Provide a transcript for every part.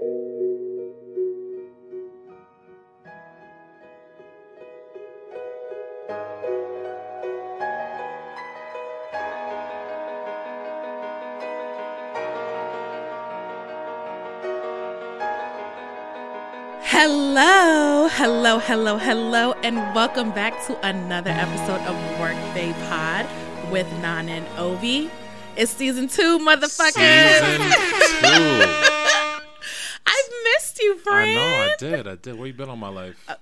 Hello, hello, hello, hello, and welcome back to another episode of Workday Pod with Nan and Ovi. It's season two, motherfuckers. Season two. Did, I did. Where you been all my life? Uh,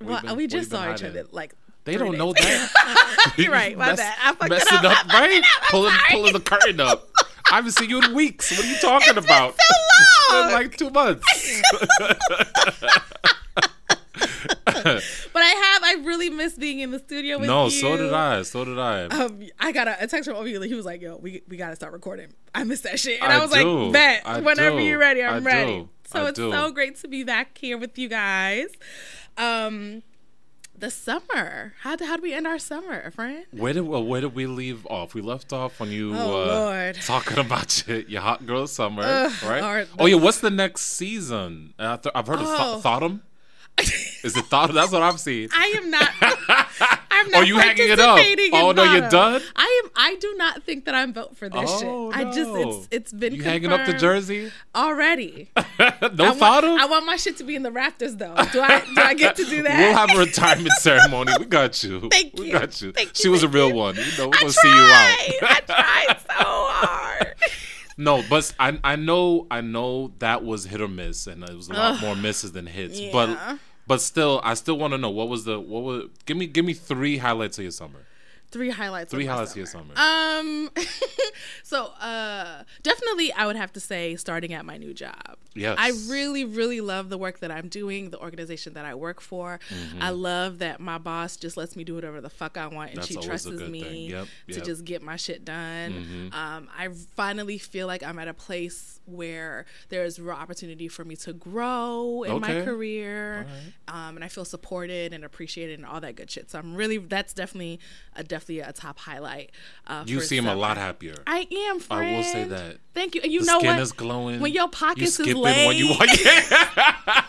Well, been- we just saw each other like. They don't know that. You're right, my Mess- bad. I fucked it messing up. up, right? Pulling, pulling the curtain up. I haven't seen you in weeks. What are you talking about? so It's long. like two months. But I have. I really miss being in the studio with no, you. so did I. So did I. Um, I got a, a text from Ovi. He was like, "Yo, we we gotta start recording." I miss that shit, and I, I was do. like, "Bet, I whenever do. you're ready, I'm I ready." do. So it's do. so great to be back here with you guys. Um, the summer. How did how did we end our summer, friend? Where did where did we leave off? We left off when you Oh, uh, Lord. talking about your, your hot girl summer, Ugh, right? Lord. Oh yeah, what's the next season? Th- I've heard of Oh. Th- Thotham. Is it Thotham? That's what I've seen. I am not. I'm not Oh, you hanging it up? Oh, no, you're done? I am. I do not think that I'm built for this Oh, shit. I just it's it's been You hanging up the jersey? already. no I want, Thotham? I want my shit to be in the rafters though. Do I do I get to do that? We'll have a retirement ceremony. We got you. Thank we you. got you. Thank she you, was a real you. one. You know, we're I gonna see you out. I tried so hard. No, but I I know I know that was hit or miss, and it was a lot Ugh. more misses than hits. Yeah. But but still, I still want to know what was the what was give me give me three highlights of your summer. Three highlights. Three of my highlights of your summer. Um, so uh, definitely, I would have to say starting at my new job. Yes. I really, really love the work that I'm doing, the organization that I work for. I love that my boss just lets me do whatever the fuck I want, and That's she trusts me thing. Yep, to. Mm-hmm. just get my shit done. Um, I finally feel like I'm at a place where there is real opportunity for me to grow in my Okay. career, um, and I feel supported and appreciated and all that good shit. So I'm really that's definitely a definitely a top highlight. Uh, You seem a lot happier. I am. Friend. I will say that. Thank you. And you the know skin what? is glowing. When your you pockets is laid, when you want. Yeah.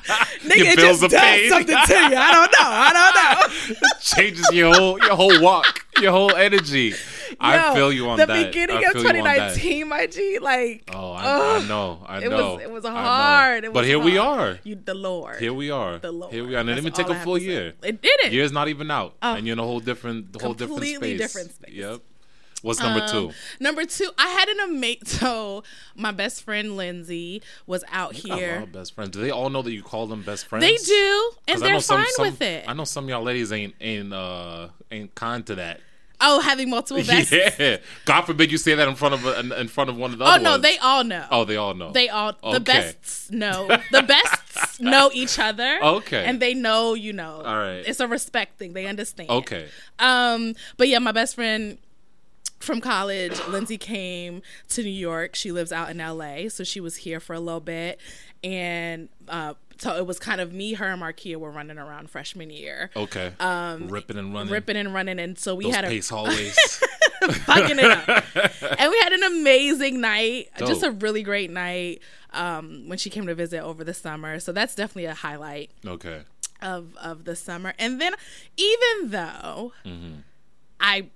nigga, it bills just does something to you. I don't know. I don't know. changes your whole your whole walk, your whole energy. I Yo, feel you on the that. beginning of feel you on that. 2019, my G, like Oh, I, ugh, I know, I it know. was it was hard. It but was here we are. You, the Lord. Here we are. The Lord. Here we are. And it didn't even take a full year. It didn't. Year's not even out, Oh. and you're in a whole different, whole different Completely space. different space. Yep. What's number Um, two? Number two, I had an amazing. So my best friend Lindsay was out here. best friends. Do they all know that you call them best friends? They do, and they're some- fine some- with it. I know some of y'all ladies ain't ain't uh ain't kind to that. Oh, having multiple bests. Yeah. God forbid you say that in front of a, in, front of one of the Oh no, ones. they all know. Oh, they all know. They all the bests know. The bests know each other. Okay. And they know, you know. All right. It's a respect thing. They understand. Okay. Um, but yeah, my best friend from college, Lindsay came to New York. She lives out in LA, so she was here for a little bit, and uh, so it was kind of me, her, and Markia were running around freshman year, Okay. Um, ripping and running. ripping and running, and so we Those had a pace hallways. fucking it up. and we had an amazing night, just a really great night um, when she came to visit over the summer. So that's definitely a highlight okay. of of the summer. And then even though Mm-hmm. I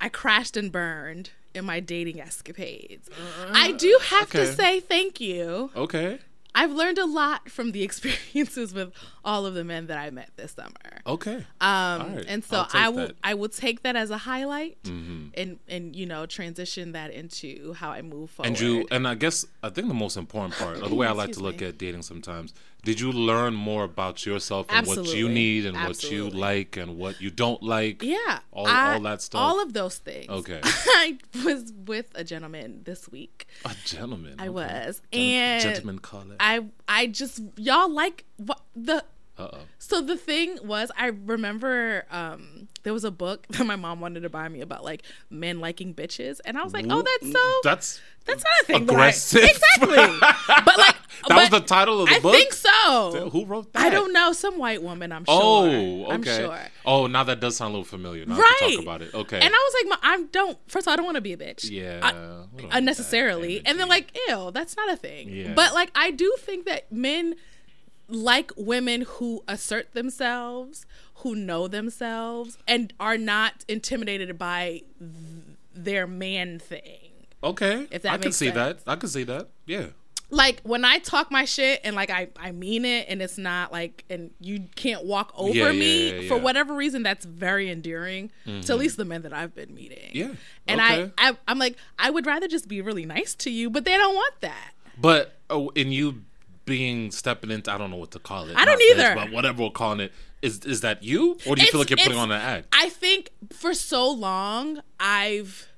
I crashed and burned in my dating escapades, I do have to say thank you. Okay. I've learned a lot from the experiences with all of the men that I met this summer. Okay. Um, right, and so I will that. Mm-hmm. I will take that as a highlight and and you know transition that into how I move forward. And you and I guess I think the most important part, or the way I like to look me. at dating sometimes, did you learn more about yourself and what you need and what you like and what you don't like? yeah, all- I- all that stuff? all of those things. Okay. I was with a gentleman this week. A gentleman. I okay. was, Gen- and gentleman call it. I I just y'all like what the Uh oh. So the thing was, I remember um, there was a book that my mom wanted to buy me about like men liking bitches, and I was like, "Oh, that's so That's that's not a thing." that I- exactly. but like, That was the title of the I book. I think so. Who wrote that? I don't know. Some white woman. I'm oh, sure. Oh, okay. I'm sure. Oh, now that does sound a little familiar. Now Right. talk about it. Okay. And I was like, "Ma- I don't. First of all, I don't want to be a bitch. yeah. I- we don't need unnecessarily. And then like, ew, that's not a thing. Yeah. But like, I do think that men like women who assert themselves, who know themselves, and are not intimidated by th- their man thing. okay, if that I can see sense. that. I can see that. Yeah. Like when I talk my shit and like I, I mean it and it's not like and you can't walk over Yeah, me yeah, for yeah. Mm-hmm. whatever reason that's very endearing to at least the men that I've been meeting. Yeah, And okay. I, I I'm like I would rather just be really nice to you, but they don't want that. But oh, and you being stepping into, I don't know what to call it. I don't Not this, either. but whatever we're calling it, is is that you, or do you feel like you're putting on an act? I think for so long I've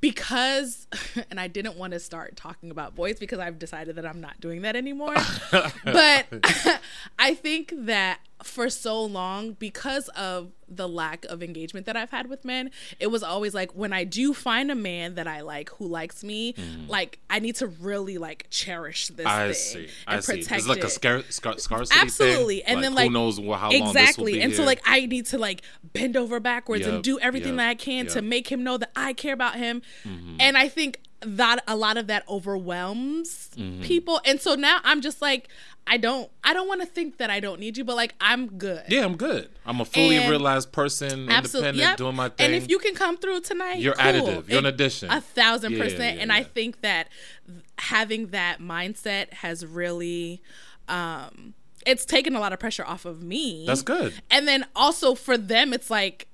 because and I didn't want to start talking about boys because I've decided that I'm not doing that anymore. but I think that for so long because of the lack of engagement that I've had with men, it was always like when I do find a man that I like who likes me, like I need to really like cherish this Mm. I thing see. and I see. protect It's like it a scar- scar- scarcity thing. absolutely and then like who knows how long this will exactly be and so like i need to like bend over backwards Yep, and do everything yep, that i can to make him know that i care about him Mm-hmm. and i think that a lot of that overwhelms Mm-hmm. people and so now i'm just like i don't i don't want to think that i don't need you but like i'm good yeah, I'm good. I'm a fully And- realized person, Absolutely. independent, Yep. doing my thing. And if you can come through tonight, You're cool. additive. You're an addition. A thousand Yeah, percent. yeah, and I think that having that mindset has really, um, it's taken a lot of pressure off of me. That's good. And then also for them, it's like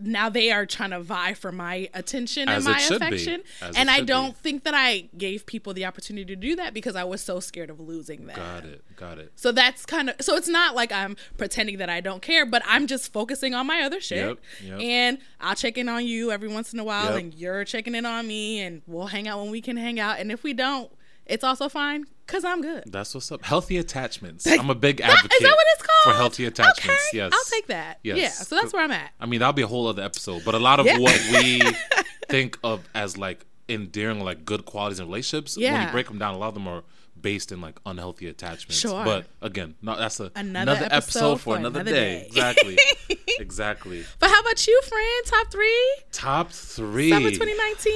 now they are trying to vie for my attention As and my affection. And I don't think that I gave people the opportunity to do that because I was so scared of losing them. got it, got it. So that's kind of so it's not like I'm pretending that I don't care, but I'm just focusing on my other shit. Yep, yep. And I'll check in on you every once in a while, Yep. and you're checking in on me, and we'll hang out when we can hang out. And if we don't, it's also fine because I'm good. That's what's up. Healthy attachments. I'm a big advocate. Is that what it's called? For healthy attachments. Okay, Yes. I'll take that. Yes. Yeah. So that's where I'm at. I mean, that'll be a whole other episode. But a lot of Yeah. what we think of as like endearing, like good qualities in relationships, when you break them down, a lot of them are based in like unhealthy attachments. Sure. But again, no, that's a, Another another, episode, for another, day. day. Exactly. exactly. But how about you, friend? Top three, Top three. summer 2019.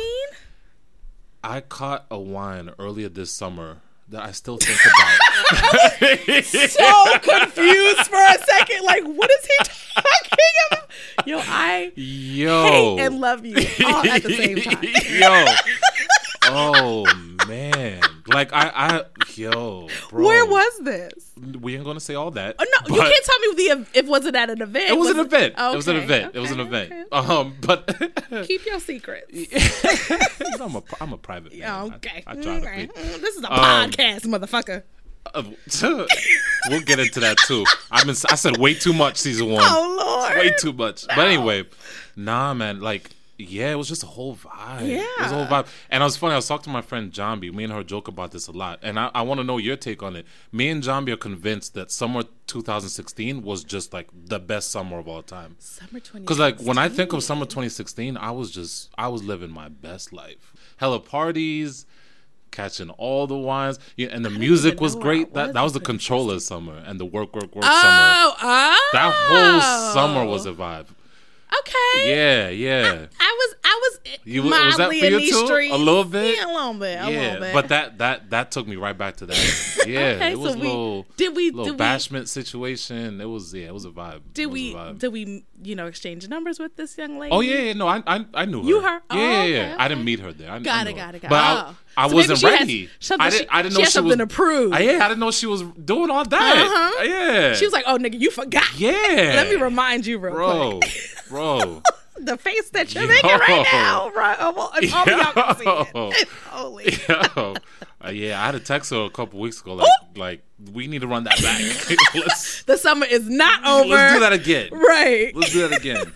I caught a wine earlier this summer that I still think about. So confused for a second. Like, what is he talking about? Yo, I Yo. hate and love you all at the same time. yo. Oh man. Like I I yo, bro. Where was this? we ain't gonna say all that. Oh, no, you can't tell me the if was it at an event. It was an event. it was an Okay, event. it was an event. okay. Um, but Keep your secrets. I'm a I'm a private man. Okay. I, try to be. Mm, This is a Um, podcast, motherfucker. Uh, we'll get into that too. I've been I said way too much season one. Oh Lord. way too much. But anyway, nah, man. Like, yeah, it was just a whole vibe. Yeah. it was a whole vibe. And I was funny. I was talking to my friend B. Me and her joke about this a lot, and I, I want to know your take on it. Me and B. are convinced that summer 2016 was just like the best summer of all time. Summer 20. Because like when I think of summer 2016, I was just I was living my best life. Hella parties. Catching all the wines, yeah, and the music was know where I great. That was that was the Controlla summer and the work, work, work summer. Oh, oh. That whole summer oh. was a vibe. Okay. Yeah, yeah, I was I was You- was that mildly for in you these too? streets. A little bit? Yeah, a little bit. A yeah. little bit. But that that that took me right back to that. Yeah, Okay, it was so a we- little did we- little did we- bashment situation. It was yeah, it was a vibe. Did we vibe. did we you know exchange numbers with this young lady? Oh yeah, yeah, no, I I, I knew her. You her? Yeah, Oh, yeah, okay, yeah. I didn't meet her there. I, Got I it, got it, got But it. I, Oh. I So wasn't ready. something I she- didn't. I didn't know has she was. something to prove. Yeah, I didn't know she was doing all that. Uh-huh. Yeah. She was like, "Oh nigga, you forgot." yeah. Let me remind you real bro, quick. bro. the face that you're Yo. making right now, right? Oh, well, if y'all can see Yo. it. If. Yo, uh, yeah, I had a text her a couple weeks ago. Like, like we need to run that back. The summer is not over. let's do that again. Right. Let's do that again.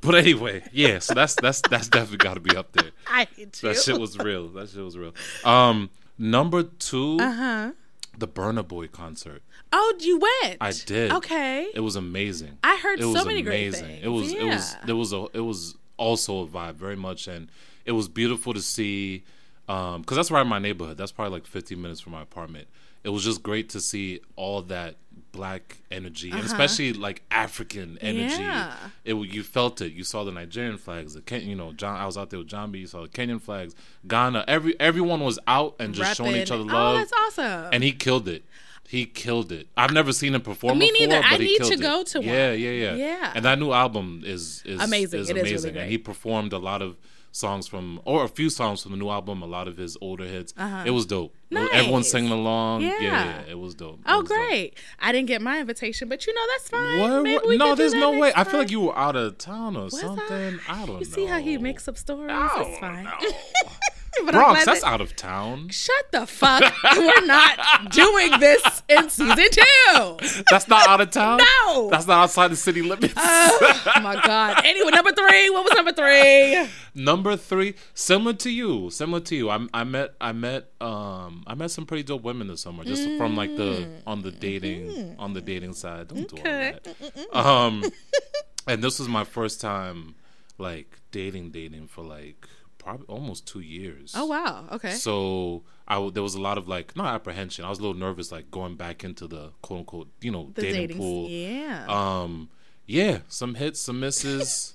But anyway, yeah. So that's that's that's definitely got to be up there. I hate you. That shit was real. That shit was real. Um, number two, Uh-huh. the Burna Boy concert. Oh, you went. I did. Okay. It was amazing. I heard it so was many great amazing. things. It was it was it was a it was also a vibe very much, and it was beautiful to see Um, cause that's right in my neighborhood. That's probably like 15 minutes from my apartment. It was just great to see all that black energy, and especially like African energy. Uh-huh. Yeah. It you felt it. You saw the Nigerian flags, the Ken, you know, John. I was out there with John B. You saw the Kenyan flags, Ghana. Every everyone was out and just showing each other love. Oh, that's awesome. and he killed it. He killed it. I've never seen him perform Me before, neither. I need to it. go to one. Yeah, yeah, yeah. Yeah. And that new album is is Amazing. Is It is really amazing. And he performed a lot of songs from or a few songs from the new album, a lot of his older hits. It was dope. Nice. Everyone Uh-huh. Singing along. Yeah. Yeah. yeah, it was dope. It Oh, was dope. great! I didn't get my invitation, but you know that's fine. What? Maybe what? we No, there's no way. I feel like you were out of town or Was something. I, don't know. You see how he makes up stories? Oh, it's fine. no. But Bronx, that's that- out of town. Shut the fuck! We're not doing this in season two. That's not out of town. No. that's not outside the city limits. Oh my god. Anyway, number three. What was number three? Number three, similar to you, similar to you. I, I met, I met, um, I met some pretty dope women this summer, just from like the on the dating on the dating side. Don't do all Okay. that. Um, and this was my first time like dating, dating for like probably almost two years. Oh wow. Okay. So I w- there was a lot of like not apprehension. I was a little nervous, like going back into the quote unquote, you know, dating, dating. pool. Yeah. Um, yeah, some hits, some misses,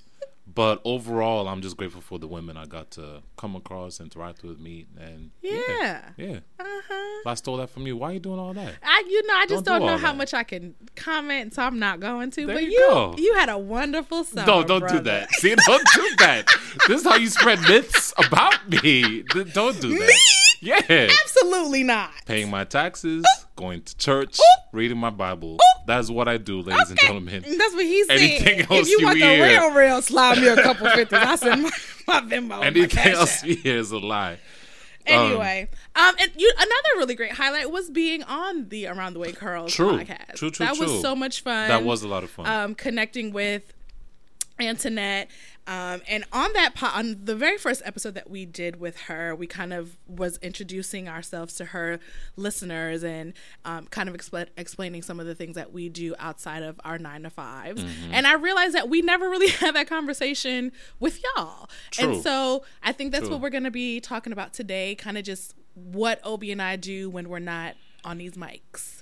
but overall, I'm just grateful for the women I got to come across, and interact with, meet, and yeah, yeah. yeah. Uh huh. If I stole that from you, why are you doing all that? I, you know, I just Don't don't, do know how that. much I can comment, so I'm not going to. There but you you, you had a wonderful summer. No, don't brother. do that. See, don't do that. this is how you spread myths about me. Don't do that. Me? Yeah. Absolutely not. Paying my taxes, going to church, reading my Bible. That's what I do, ladies and gentlemen. That's what he said. Anything else if you, you want the hear- real, real, slide me a couple fifties. I send my, my Venmo. and my Anything Cash else you hear is a lie. Anyway, um, and you another really great highlight was being on the Around the Way Curls True. podcast. True, true, That true. was so much fun. That was a lot of fun. um, connecting with Antoinette. Um, and on that po- on the very first episode that we did with her, we kind of was introducing ourselves to her listeners and um, kind of expl- explaining some of the things that we do outside of our nine to 5s Mm-hmm. And I realized that we never really had that conversation with y'all. True. And so I think that's True. what we're going to be talking about today. Kind of just what Obi and I do when we're not on these mics.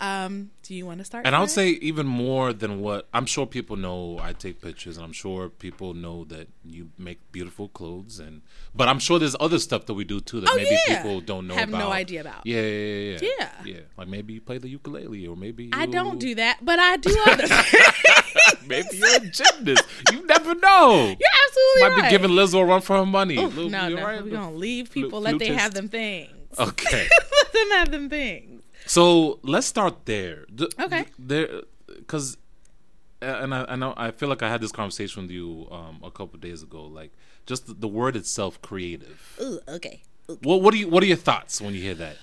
Um, do you want to start? Mm-hmm. And I would say even more than what I'm sure people know. I take pictures, and I'm sure people know that you make beautiful clothes, and but I'm sure there's other stuff that we do too that Oh, maybe yeah. people don't know. Have no idea about. Yeah, yeah, yeah, yeah. Yeah. Like maybe you play the ukulele, or maybe I don't do that, but I do other. Maybe you're a gymnast. you never know. You're absolutely Might right. be giving Lizzo a run for her money. Ooh, Lil- no, no, alright? we're gonna leave people. Let they have them things. Okay. let them have them things. So let's start there. The- Okay. There, because, and I, I know I feel like I had this conversation with you um, a couple days ago. Like just the, the word itself, creative. Ooh, okay. What what do you what are your thoughts when you hear that?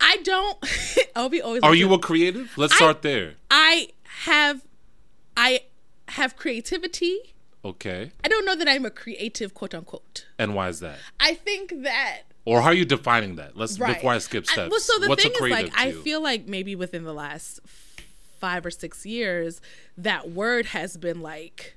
I don't. Obi always. Are you a creative? Let's start there. I have. I have creativity. Okay. I don't know that I'm a creative, quote unquote. And why is that? I think that Or how are you defining that? Let's right. before I skip I- steps. well, so the what's thing a is, like, I feel like maybe within the last five or six years, that word has been like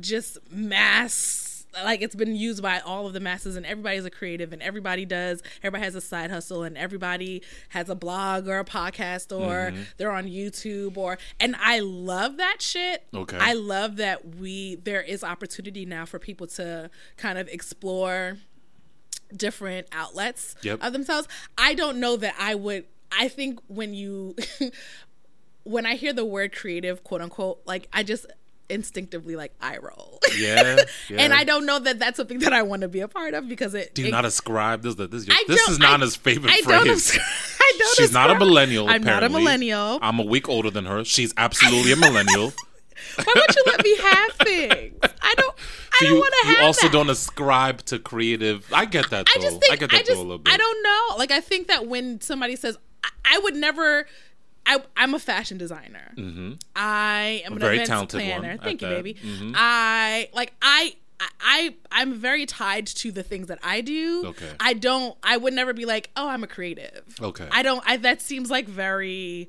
just mass. Like it's been used by all of the masses, and everybody's a creative, and everybody does. Everybody has a side hustle, and everybody has a blog or a podcast, or Mm-hmm. they're on YouTube, or and I love that shit. Okay. I love that we there is opportunity now for people to kind of explore different outlets Yep. of themselves. I don't know that I would. I think when you, when I hear the word creative, quote unquote, like I just instinctively like eye roll. Yeah, yeah. and I don't know that that's something that I want to be a part of because it. Do it- not ascribe this? This, this don't- is Nana's I- favorite I phrase. Don't I don't She's not a millennial. I'm not a millennial. I'm a week older than her. She's absolutely a millennial. Why won't you let me have things? I don't. I So don't want to have. you also that. don't ascribe to creative. I get that. Though. I just think I get that I, just a little bit. I don't know. Like I think that when somebody says I, I would never I I'm a fashion designer. Mm-hmm. I am an very talented planner. Thank you, that. baby. Mhm. I like I I I'm very tied to the things that I do. Okay. I don't I would never be like, "Oh, I'm a creative." Okay. I don't I that seems like very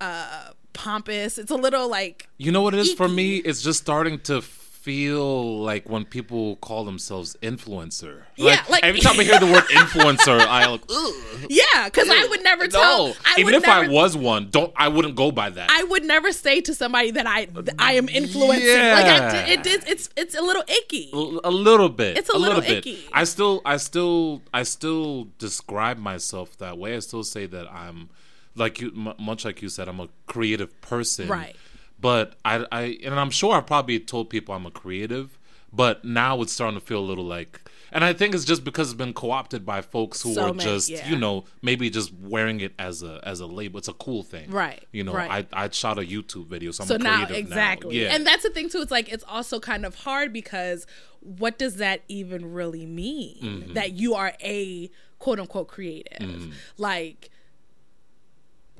uh pompous. It's a little like You know what it is for me? It's just starting to feel like when people call themselves influencer. Yeah, like- every time I hear the word influencer, I like, Ugh. Yeah, because I would never tell. no. I Even if I was one, don't I wouldn't go by that. I would never say to somebody that I that I am influencing. Like I, Yeah. it is. It's it's a little icky. A little bit. It's a little bit. icky. I still, I still, I still describe myself that way. I still say that I'm, like you, m- much like you said, I'm a creative person. Right. But I, I, and I'm sure I've probably told people I'm a creative, but now it's starting to feel a little like, and I think it's just because it's been co-opted by folks who So are many, just, yeah. you know, maybe just wearing it as a as a label. It's a cool thing, Right, You know, right. I I shot a YouTube video, so I'm so now exactly Yeah. and that's the thing too it's like it's also kind of hard because what does that even really mean Mm-hmm. that you are a quote unquote creative like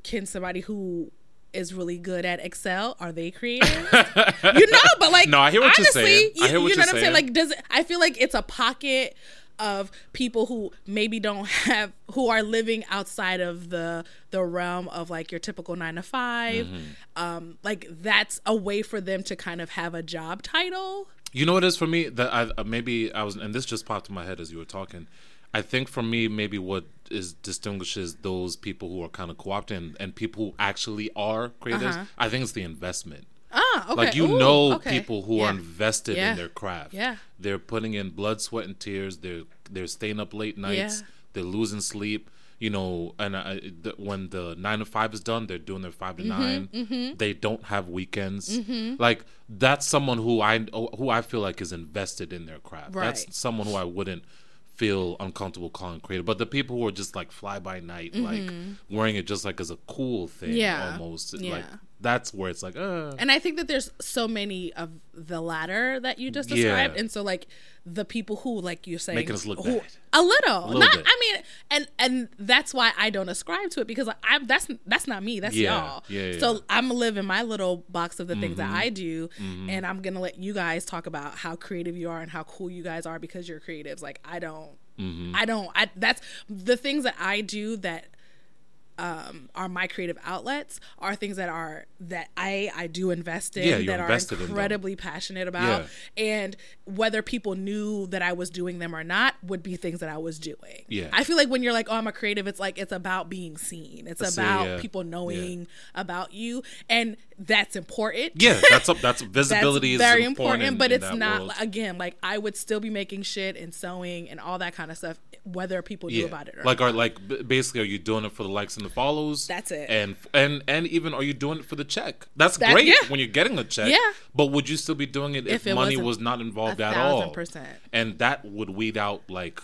can somebody who is really good at excel are they creative you know but like No, I hear what you're honestly, saying. I hear what you know you're what i'm saying saying. like does it i feel like it's a pocket of people who maybe don't have who are living outside of the the realm of like your typical nine to 5 Mm-hmm. um like that's a way for them to kind of have a job title You know what it is for me that I uh, maybe I was, and this just popped in my head as you were talking. I think for me, maybe what is distinguishes those people who are kind of co-opted and, and people who actually are creators. Uh-huh. I think it's the investment. ah okay Like you Ooh, know, okay. people who Yeah. are invested Yeah. in their craft. Yeah. they're putting in blood, sweat, and tears. They're they're staying up late nights. Yeah. They're losing sleep. You know, and I, the, when the nine to five is done, they're doing their 5 Mm-hmm, to 9 They don't have weekends. Mhm. Like that's someone who I who I feel like is invested in their craft. Right. That's someone who I wouldn't feel uncomfortable calling creative. But the people who are just like fly by night, like wearing it just like as a cool thing, Mm-hmm. Yeah. almost Yeah. like that's where it's like, uh, and i think that there's so many of the latter that you just Yeah. described and so like the people who like you're saying Making us look who- bad. a little, little not bit. i mean and and that's why i don't ascribe to it because i'm that's that's not me that's Yeah. y'all Yeah, yeah, so yeah. i'm in my little box of the things Mm-hmm. that i do and i'm gonna let you guys talk about how creative you are and how cool you guys are because you're creatives like i don't Mm-hmm. i don't i that's the things that i do that um, are my creative outlets are things that are that I I do invest in Yeah, that in are incredibly passionate about, and whether people knew that I was doing them or not would be things that I was doing. Yeah. I feel like when you're like, oh, I'm a creative, it's like it's about being seen. It's Let's say, about yeah. people knowing about you, and that's important. yeah, that's a, that's visibility That's very important, important, in- but in it's not world. again like I would still be making shit and sewing and all that kind of stuff, whether people knew yeah. about it or like not. are like basically are you doing it for the likes and the follows That's it. and and and even are you doing it for the check that's That- great yeah. when you're getting a check Yeah. but would you still be doing it if, If it money was not involved at all percent. and that would weed out like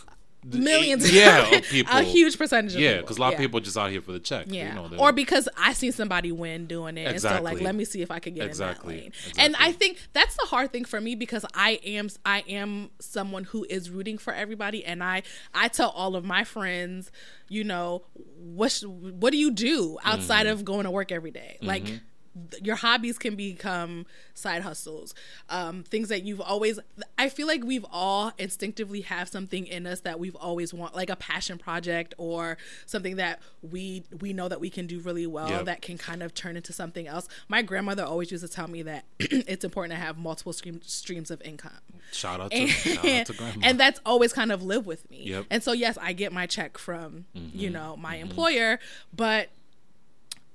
millions yeah of people a huge percentage of yeah because a lot Yeah. of people are just out here for the check yeah you know, or because i seen somebody win doing it and so like let me see if i could get Exactly. in that lane and i think that's the hard thing for me because i am i am someone who is rooting for everybody and i i tell all of my friends you know what sh- what do you do outside Mm-hmm. of going to work every day? like th- your hobbies can become side hustles um, things that you've always i feel like we've all instinctively have something in us that we've always want like a passion project or something that we we know that we can do really well Yep. that can kind of turn into something else my grandmother always used to tell me that it's important to have multiple stream, streams of income shout out to shout out to grandma and that's always kind of lived with me. Yep. And so yes, I get my check from Mm-hmm. you know my employer, but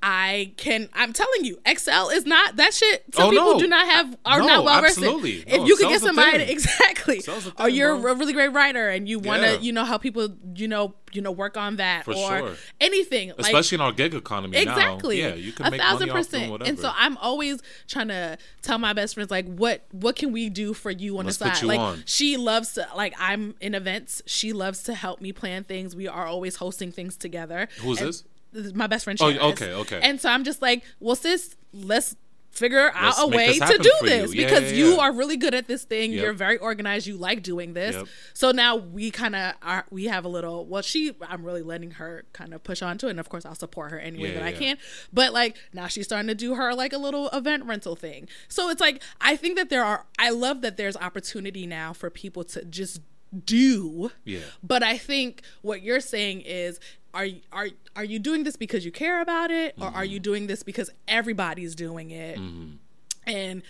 I can. I'm telling you, Excel is not that shit. Some Oh, people no. do not have are No, not well versed. If No, you could get somebody thing. exactly, Excel's the oh, or you're bro. a really great writer and you want to, Yeah. you know, how people, you know, you know, work on that For or sure. anything. like, especially in our gig economy exactly now yeah you can make a make thousand money off percent whatever and so i'm always trying to tell my best friends like what what can we do for you on Let's the side like on. she loves to like i'm in events she loves to help me plan things we are always hosting things together Who's And this? This my best friend Oh, okay, okay. and so i'm just like well sis let's figure Let's out a way to do for you. this Yeah, because yeah, you are really good at this thing Yep. you're very organized you like doing this Yep. so now we kind of are we have a little well she i'm really letting her kind of push on to it and of course i'll support her any way that i can but like now she's starting to do her like a little event rental thing so it's like i think that there are i love that there's opportunity now for people to just do Yeah. but i think what you're saying is are are are you doing this because you care about it or are you mm-hmm. doing this because everybody's doing it mm-hmm. and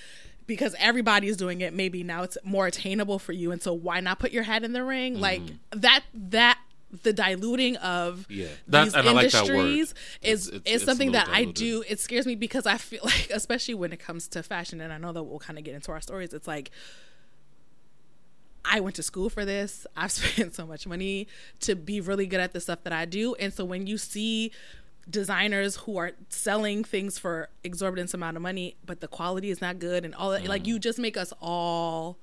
because everybody is doing it, maybe now it's more attainable for you, and so why not put your head in the ring? Like mm-hmm. that that the diluting of Yeah. That- these and I like industries It's- is it's- is something that I do. It scares me because I feel like, especially when it comes to fashion, and I know that we'll kind of get into our stories. It's like I went to school for this. I've spent so much money to be really good at the stuff that I do. And so when you see designers who are selling things for exorbitant amount of money, but the quality is not good and all that, Mm. like you just make us all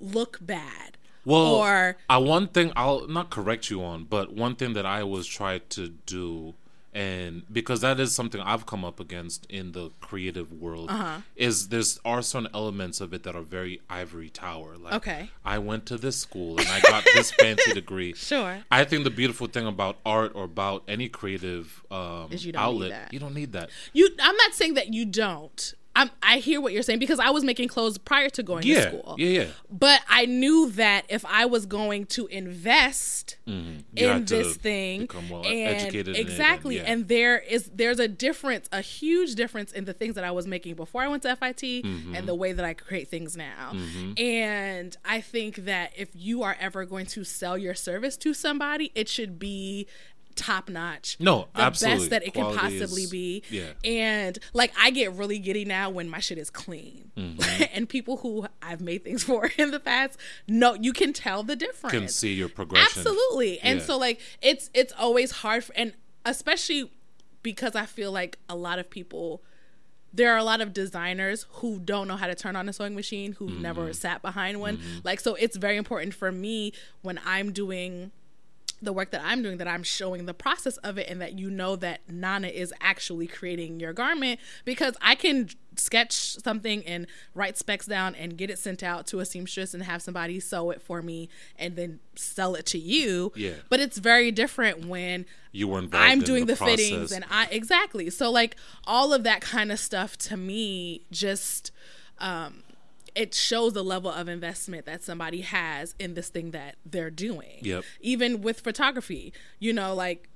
look bad. Well, or I one thing I'll not correct you on, but one thing that I always try to do, and because that is something I've come up against in the creative world, Uh-huh. is there's are certain elements of it that are very ivory tower. Like, Okay. I went to this school and I got this fancy degree. Sure. I think the beautiful thing about art or about any creative um, Is you don't need outlet, that. you don't need that. you I'm not saying that you don't. I'm, I hear what you're saying because I was making clothes prior to going to school. yeah, yeah. But I knew that if I was going to invest You in this thing become well and educated in and- exactly yeah. and there is there's a difference a huge difference in the things that i was making before i went to FIT Mm-hmm. and the way that i create things now and i think that if you are ever going to sell your service to somebody it should be top notch No, the absolutely. best that it can possibly is- be yeah. and like i get really giddy now when my shit is clean Mm-hmm. and people who i've made things for in the past no you can tell the difference Can see your progression. Absolutely. And Yeah. so like it's it's always hard for, and especially because I feel like a lot of people there are a lot of designers who don't know how to turn on a sewing machine, who've Mm-hmm. never sat behind one. Like so it's very important for me when I'm doing the work that I'm doing that I'm showing the process of it and that you know that Nana is actually creating your garment because I can sketch something and write specs down and get it sent out to a seamstress and have somebody sew it for me and then sell it to you. Yeah. But it's very different when You were involved. I'm in doing the, process. fittings and I exactly. So like all of that kind of stuff to me just um it shows the level of investment that somebody has in this thing that they're doing. Yep. Even with photography, you know, like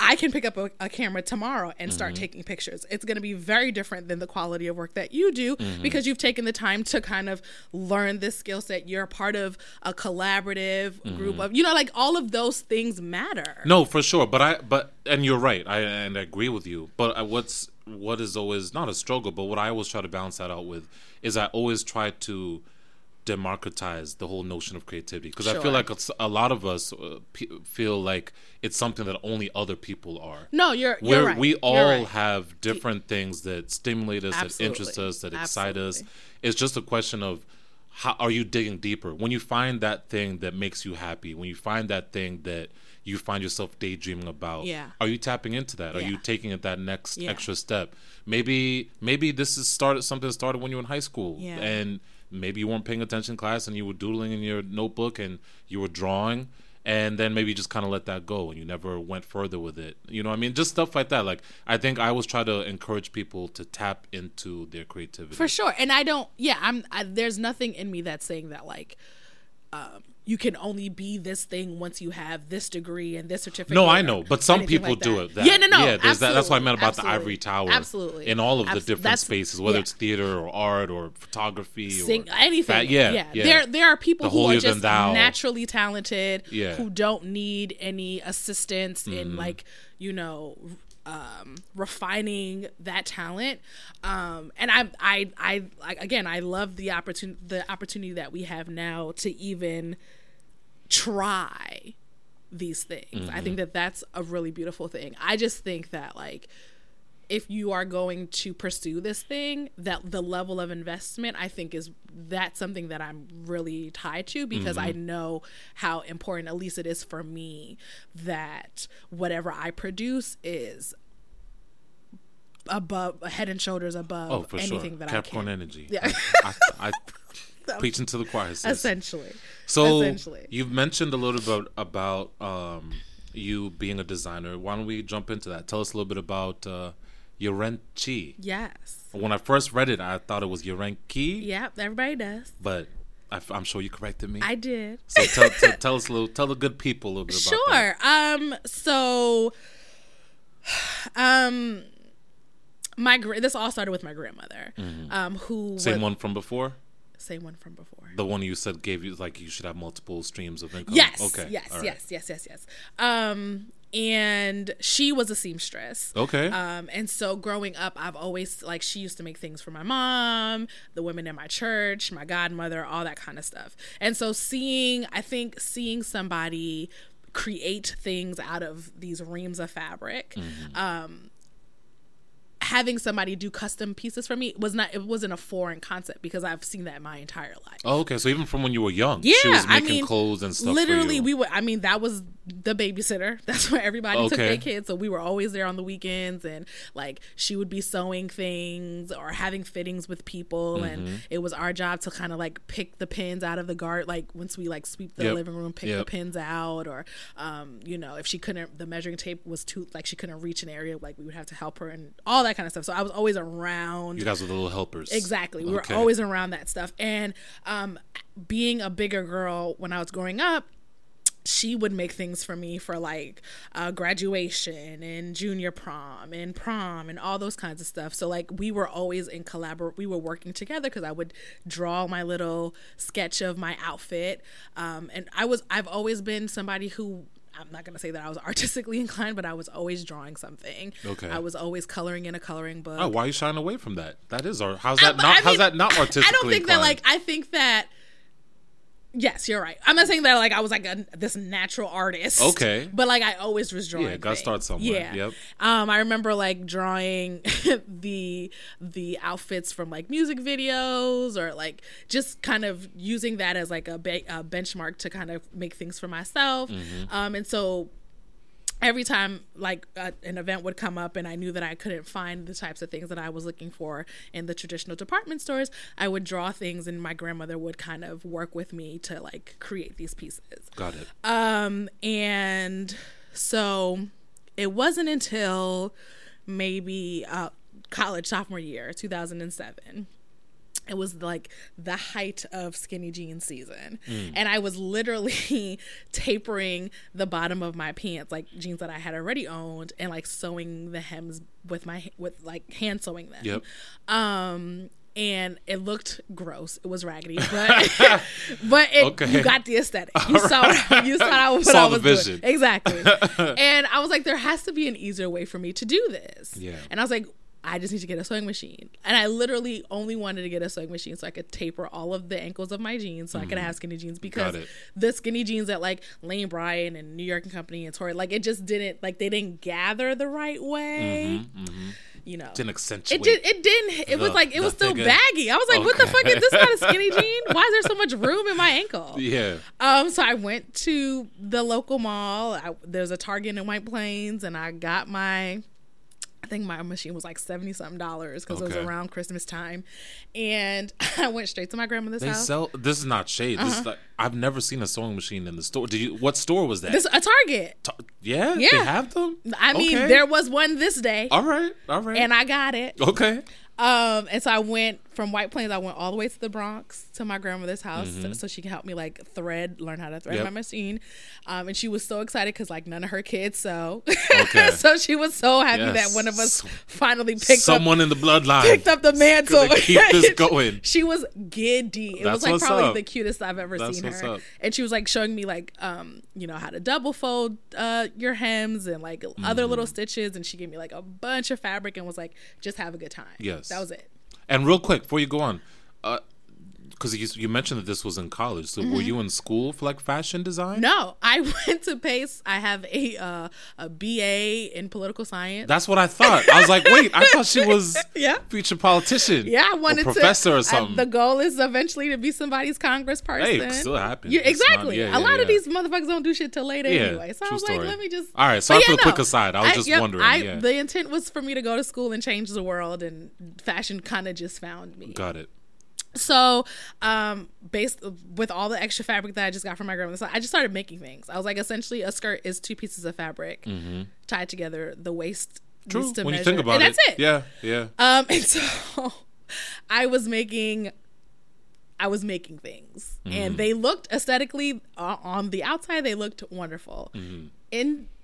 I can pick up a, a camera tomorrow and start Mm-hmm. taking pictures. It's going to be very different than the quality of work that you do Mm-hmm. because you've taken the time to kind of learn this skill set. You're part of a collaborative group of, you know, like all of those things matter. Mm-hmm. No, for sure. But I, but and you're right. I and I agree with you. But I, what's what is always not a struggle, but what I always try to balance that out with is I always try to democratize the whole notion of creativity because I feel like a lot of us uh, p- feel like it's something that only other people are. No, you're, you're where right. we all right. have different things that stimulate us, that interest us, that excite us. It's just a question of how are you digging deeper? When you find that thing that makes you happy, when you find that thing that you find yourself daydreaming about, Yeah. are you tapping into that? Are you taking it that next Yeah. extra step? Maybe maybe this is started something that started when you were in high school Yeah. and maybe you weren't paying attention in class and you were doodling in your notebook and you were drawing and then maybe you just kind of let that go and you never went further with it you know what i mean just stuff like that like i think i always try to encourage people to tap into their creativity for sure and i don't yeah i'm I, there's nothing in me that's saying that like um you can only be this thing once you have this degree and this certificate. no, I know, but some people like do it. That, yeah, no, no. Yeah, there's that. That's what I meant about absolutely, the ivory tower. Absolutely. In all of the different that's- spaces, whether yeah. it's theater or art or photography Sing, or anything. fa- yeah, yeah, yeah. There, there are people The who are just naturally talented, Yeah. who don't need any assistance Mm-hmm. in like you know um, refining that talent. Um, and I, I, I, like again, I love the opportunity, the opportunity that we have now to even try these things. I Mm-hmm. think that that's a really beautiful thing. I just think that like if you are going to pursue this thing, that the level of investment I think is that's something that I'm really tied to because I Mm-hmm. know how important at least it is for me that whatever I produce is above head and shoulders above Oh, for anything sure. that Capricorn I can. energy. Yeah. I, I, I preaching to the choir. sis. Essentially. So Essentially. you've mentioned a little bit about um, you being a designer. Why don't we jump into that? Tell us a little bit about uh, Yorenchi. Yes. When I first read it, I thought it was Yorenki, Yeah, everybody does. but I, am sure you corrected me. I did. so tell, tell, tell us a little, tell the good people a little bit about that. Sure. Um. So, um, my this all started with my grandmother, um, who Mm-hmm. Same was- one from before. same one from before. The one you said gave you like you should have multiple streams of income. Yes, Okay. yes, right. yes, yes, yes, yes. Um, and she was a seamstress. Okay. Um, and so growing up, I've always like she used to make things for my mom, the women in my church, my godmother, all that kind of stuff. And so seeing, I think seeing somebody create things out of these reams of fabric, Mm-hmm. um, having somebody do custom pieces for me was not it wasn't a foreign concept because I've seen that my entire life. oh, okay. So even from when you were young, Yeah, she was I making mean, clothes and stuff. Literally, we would. I mean, that was the babysitter. That's where everybody took Okay. their kids, so we were always there on the weekends, and like she would be sewing things or having fittings with people, Mm-hmm. and it was our job to kind of like pick the pins out of the guard. Like once we like sweep the Yep. living room, pick the pins out, or um, you know, if she couldn't, the measuring tape was too like she couldn't reach an area, like we would have to help her and all that kind of stuff. So I was always around. You guys were the little helpers. Exactly. We Okay. were always around that stuff. And um, being a bigger girl when I was growing up, she would make things for me for like uh, graduation and junior prom and prom and all those kinds of stuff. So like we were always in collabor. We were working together because I would draw my little sketch of my outfit. Um, and I was I've always been somebody who. I'm not gonna say that I was artistically inclined, but I was always drawing something. Okay. I was always coloring in a coloring book. Oh, why are you shying away from that? That is, or how's that but not? I how's that not artistically? I don't think that like I think that Yes, you're right. I'm not saying that like I was like a, this natural artist. Okay. But like I always was drawing. Yeah, gotta start somewhere. Yeah. Yep. Um, I remember like drawing the the outfits from like music videos or like just kind of using that as like a, be- a benchmark to kind of make things for myself. Mm-hmm. Um, and so every time like uh, an event would come up and i knew that i couldn't find the types of things that i was looking for in the traditional department stores i would draw things and my grandmother would kind of work with me to like create these pieces Got it. um and so it wasn't until maybe uh college sophomore year 2007 it was like the height of skinny jean season and i was literally tapering the bottom of my pants like jeans that i had already owned and like sewing the hems with my with like hand sewing them Yep. um and it looked gross it was raggedy but but it, Okay. you got the aesthetic you saw you saw what Saw I the was vision. doing exactly and i was like there has to be an easier way for me to do this Yeah. and i was like I just need to get a sewing machine. And I literally only wanted to get a sewing machine so I could taper all of the ankles of my jeans so I could have skinny jeans because Mm-hmm. the skinny jeans at like Lane Bryant and New York and Company and Torrid, like it just didn't like they didn't gather the right way. You know. Mm-hmm, Didn't accentuate. It did. It didn't. It was like it was still figure. baggy. I was like, "What the fuck is this? Not a skinny jean? Why is there so much room in my ankle?" Yeah. Um, so I went to the local mall. I, there's a Target in White Plains, and I got my. I think my machine was like seventy something dollars because it was around Christmas time, and I went straight to my grandmother's house. They house. sell. This is not shade. This is like I've never seen a sewing machine in the store. Did you? What store was that? this a Target. Ta- yeah. Yeah. They have them. I mean, Okay. there was one this day, All right. All right. and I got it. okay. Um, and so I went from White Plains. I went all the way to the Bronx to my grandmother's house Mm-hmm. so, she could help me like thread, learn how to thread Yep. my machine. Um, and she was so excited because like none of her kids so, Okay. so she was so happy Yes. that one of us finally picked up Someone in the bloodline picked up the mantle. keep this going. she was giddy. It That's was like probably up. the cutest I've ever That's seen her. up. And she was like showing me like um, you know, how to double fold uh your hems and like Mm-hmm. other little stitches and she gave me like a bunch of fabric and was like, just have a good time. Yes. That was it. And real quick, before you go on, uh, because you, you mentioned that this was in college, so Mm-hmm. were you in school for like fashion design? No, I went to Pace. I have a uh, a BA in political science. That's what I thought. I was like, wait, I thought she was Yeah. future politician. yeah, I wanted or professor to. Professor or I- something. the goal is eventually to be somebody's congressperson. Hey, it still happens. Yeah, It's not- exactly. yeah, a yeah, lot of these motherfuckers don't do shit till later Yeah, anyway. So I was story. like, let me just. All right, so But after the quick aside, I was just wondering, I, yeah. The intent was for me to go to school and change the world, and fashion kind of just found me. Got it. So, um, based with all the extra fabric that I just got from my grandmother, so I just started making things. I was like, essentially, a skirt is two pieces of fabric tied together. The waist Mm-hmm. True. needs to When you think about and it, that's it. Yeah, yeah. Um, and so I was making, I was making things, Mm-hmm. and they looked aesthetically uh, on the outside. They looked wonderful. Mm-hmm.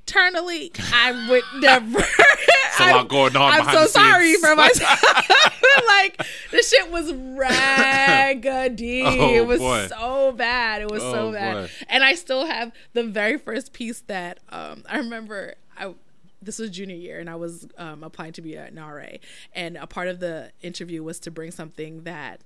Internally, I would never. A lot going on I'm so sorry scenes. for myself. like the shit was raggedy. Oh, it was boy. so bad. It was Oh, so bad. boy. And I still have the very first piece that um, I remember. I this was junior year, and I was um, applying to be an RA, and a part of the interview was to bring something that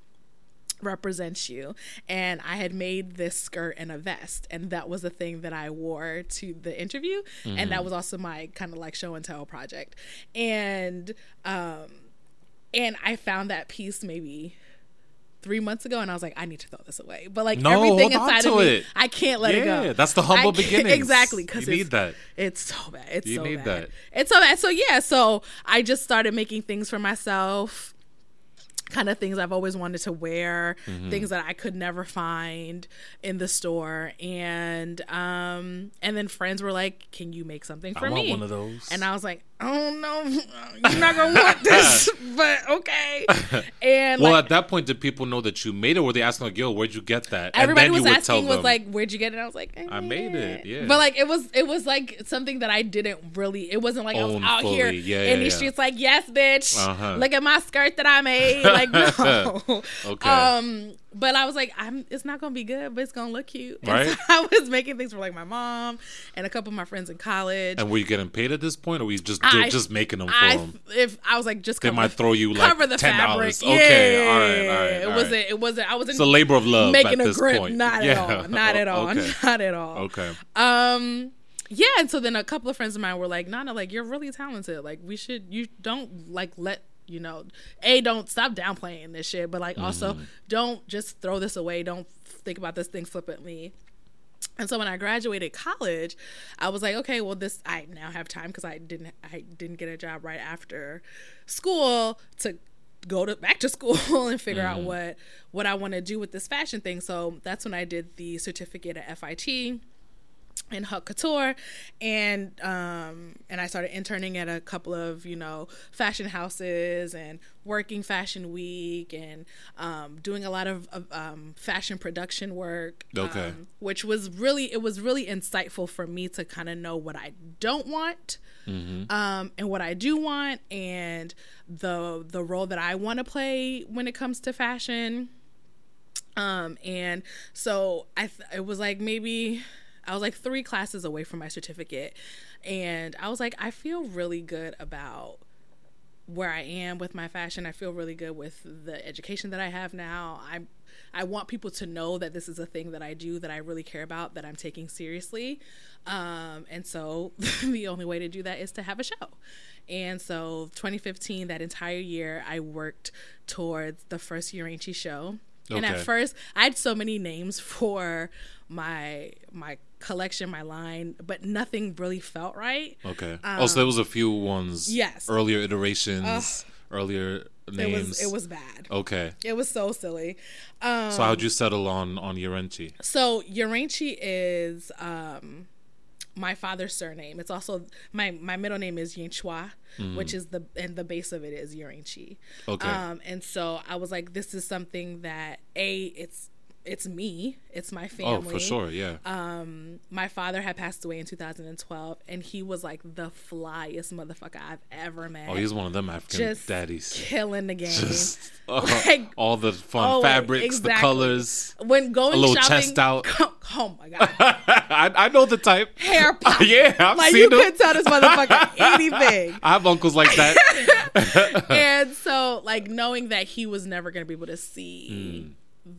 represents you. And i had made this skirt and a vest and that was the thing that i wore to the interview. And that was also my kind of like show and tell project. And um and i found that piece maybe three months ago and i was like i need to throw this away. But like No, everything hold on inside to of me it. i can't let it Yeah, go that's the humble beginning. exactly because You need that. it's so bad. It's You so need bad. that. it's so bad. So yeah so i just started making things for myself kind of things I've always wanted to wear, Mm-hmm. things that I could never find in the store, and um, and then friends were like, "Can you make something for me? I want me?" one of those. And I was like, "Oh know. you're not gonna want this, but okay." And well, like, at that point, did people know that you made it? Or were they asking like, "Yo, where'd you get that?" And everybody then was you would asking was them, like, "Where'd you get it?" I was like, I made it, yeah. But like, it was it was like something that I didn't really. It wasn't like I was Own out here fully. Yeah, in yeah, these yeah. streets like, "Yes, bitch, Uh-huh. look at my skirt that I made." Like, no. Okay. Um, but I was like, I'm. It's not gonna be good, but it's gonna look cute. Right. so I was making things for like my mom and a couple of my friends in college. and were you getting paid at this point, or were you just I- just making them for I them? if I was like just They might throw you like cover the ten fabric. dollars. Okay, Yeah. all right, all right. It wasn't. right. It wasn't. I wasn't It's a labor of love making at a this grip. point. Not Yeah. at all. Not at all. Okay. Not at all. Okay. Um. Yeah, and so then a couple of friends of mine were like, "Nana, like you're really talented. Like we should. You don't like let." You know, a don't stop downplaying this shit, but like also Mm-hmm. don't just throw this away. Don't think about this thing flippantly. And so when I graduated college, I was like, okay, well, this I now have time because I didn't I didn't get a job right after school to go to back to school and figure out what what I want to do with this fashion thing. So that's when I did the certificate at FIT in haute couture and um and I started interning at a couple of you know fashion houses and working fashion week and um doing a lot of, of um fashion production work Okay. um, which was really it was really insightful for me to kind of know what I don't want um, and what I do want, and the the role that I want to play when it comes to fashion. Um, and so I th- it was like maybe I was like three classes away from my certificate, and I was like I feel really good about where I am with my fashion. I feel really good with the education that I have now. I I want people to know that this is a thing that I do that I really care about that I'm taking seriously. Um, and so the only way to do that is to have a show. And so 2015, that entire year, I worked towards the first Uranchi show. And at first, I had so many names for my my collection, my line, but nothing really felt right. Okay. oh, so there was a few ones. Um, yes. Earlier iterations, earlier It names. was it was bad. Okay. It was so silly. Um, So how'd you settle on on Urenchi? So Uranchi is um, my father's surname. It's also my my middle name is Yinchua, which is the and the base of it is Uranchi. Okay. Um, and so I was like, this is something that a it's it's me, it's my family. Oh, for sure. Yeah. Um, my father had passed away in 2012, and he was like the flyest motherfucker I've ever met. oh, he's one of them African just daddies. killing the game. Just uh, Like- all the fun Oh, fabrics, exactly. the colors. when going A little shopping, chest out. Oh my god, I, I know the type. hair pop. Yeah, I've like seen you could tell this motherfucker anything. I have uncles like that. and so, like knowing that he was never going to be able to see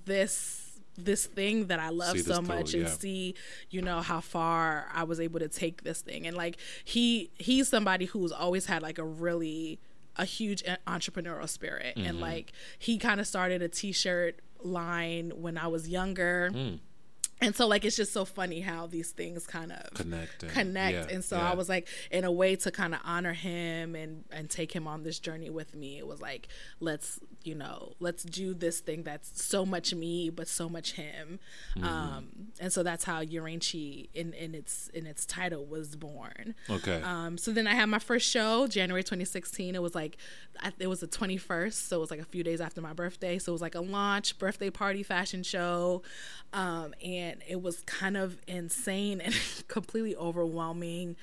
this this thing that I love so through, much and yeah. see, you know, how far I was able to take this thing. And like he he's somebody who's always had like a really a huge entrepreneurial spirit Mm-hmm. and like he kind of started a t-shirt line when I was younger. Hmm. And so like it's just so funny how these things kind of Connect. and- connect yeah, and so yeah. i was like in a way to kind of honor him and and take him on this journey with me it was like let's you know let's do this thing that's so much me but so much him Mm-hmm. um and so that's how Uranchi in in its in its title was born Okay. um, so then I had my first show, January 2016. It was like, it was the 21st, so it was like a few days after my birthday. So it was like a launch, birthday party fashion show, um, and it was kind of insane and completely overwhelming.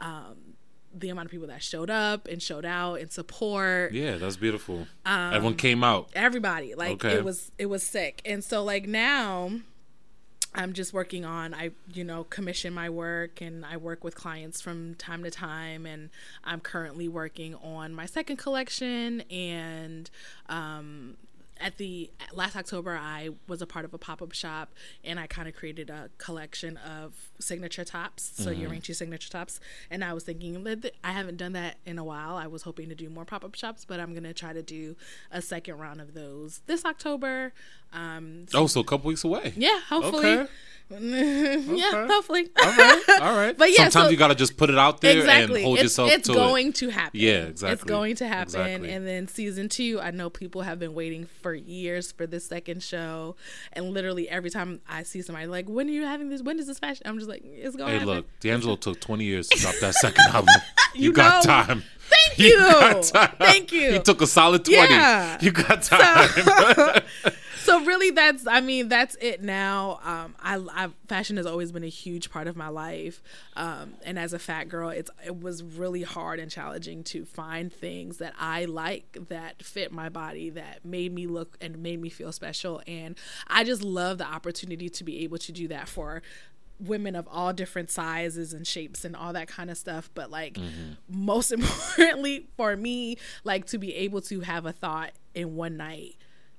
Um, the amount of people that showed up and showed out and support Yeah, that's beautiful. Um, Everyone came out. everybody like Okay. it was it was sick and so like now i'm just working on i you know commission my work and i work with clients from time to time and i'm currently working on my second collection and um at the last October, I was a part of a pop up shop, and I kind of created a collection of signature tops, so Mm-hmm. your signature tops. And I was thinking that I haven't done that in a while. I was hoping to do more pop up shops, but I'm gonna try to do a second round of those this October. Um, Oh, so a couple weeks away. yeah, hopefully. Okay. yeah, hopefully. All right. All right. But yeah, sometimes so- you got to just put it out there exactly. and hold it's, yourself it's to going it. to happen. Yeah, exactly. It's going to happen. Exactly. And then season two, I know people have been waiting for years for this second show. And literally every time I see somebody like, when are you having this? When is this fashion? I'm just like, it's going to Hey, happen. look, D'Angelo took 20 years to drop that second album. You, You got know. time. Thank You you. got time. Thank you. He took a solid 20. Yeah. You got time. so really that's i mean that's it now. Um I, I fashion has always been a huge part of my life. Um and as a fat girl it's it was really hard and challenging to find things that i like that fit my body that made me look and made me feel special. And i just love the opportunity to be able to do that for women of all different sizes and shapes and all that kind of stuff. But like most importantly for me like to be able to have a thought in one night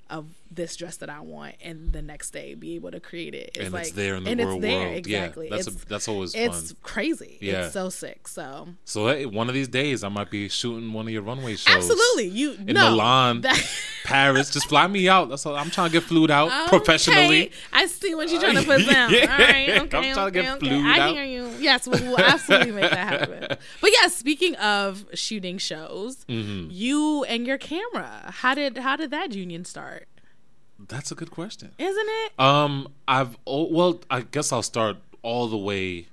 of this dress that I want, and the next day be able to create it. It's And like, it's there in the and real it's there, world. Yeah, Exactly. that's a- it's, that's always it's fun. crazy. Yeah. It's so sick. So so hey, one of these days, I might be shooting one of your runway shows. absolutely, you In no, Milan, that- Paris. Just fly me out. That's all. I'm trying to get flued out Okay. professionally. I see what you're trying to put down. Yeah. All right, I'm okay, trying to okay, get okay. flued I out. hear you. Yes, we will absolutely make that happen. But yeah, speaking of shooting shows, Mm-hmm. you and your camera, how did how did that union start? That's a good question. Isn't it? Um, I've oh, well, I guess I'll start all the way,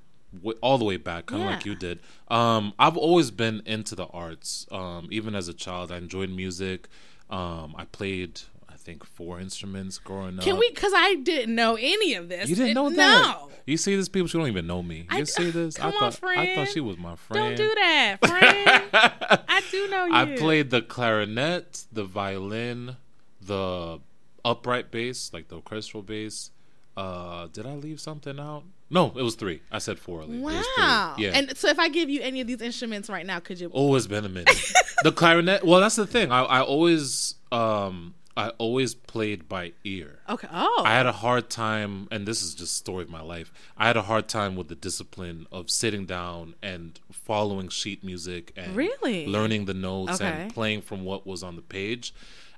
all the way back, kind of like you did. Um, I've always been into the arts. Um, even as a child, I enjoyed music. Um, I played, I think, four instruments growing up. Can we? Because I didn't know any of this. You didn't It- know that? No. You see, this, people, she don't even know me. You I- see this? come I on, thought I thought she was my friend. Don't do that, friend. I do know you. I played the clarinet, the violin, the upright bass, like the orchestral bass. Uh, did I leave something out? No, it was three. I said four. earlier. It was three. Wow. Yeah. And so, if I give you any of these instruments right now, could you? oh, it's been a minute. the clarinet. Well, that's the thing. I, I always, um, I always played by ear. Okay. Oh. I had a hard time, and this is just story of my life. I had a hard time with the discipline of sitting down and following sheet music and Really? learning the notes Okay. and playing from what was on the page.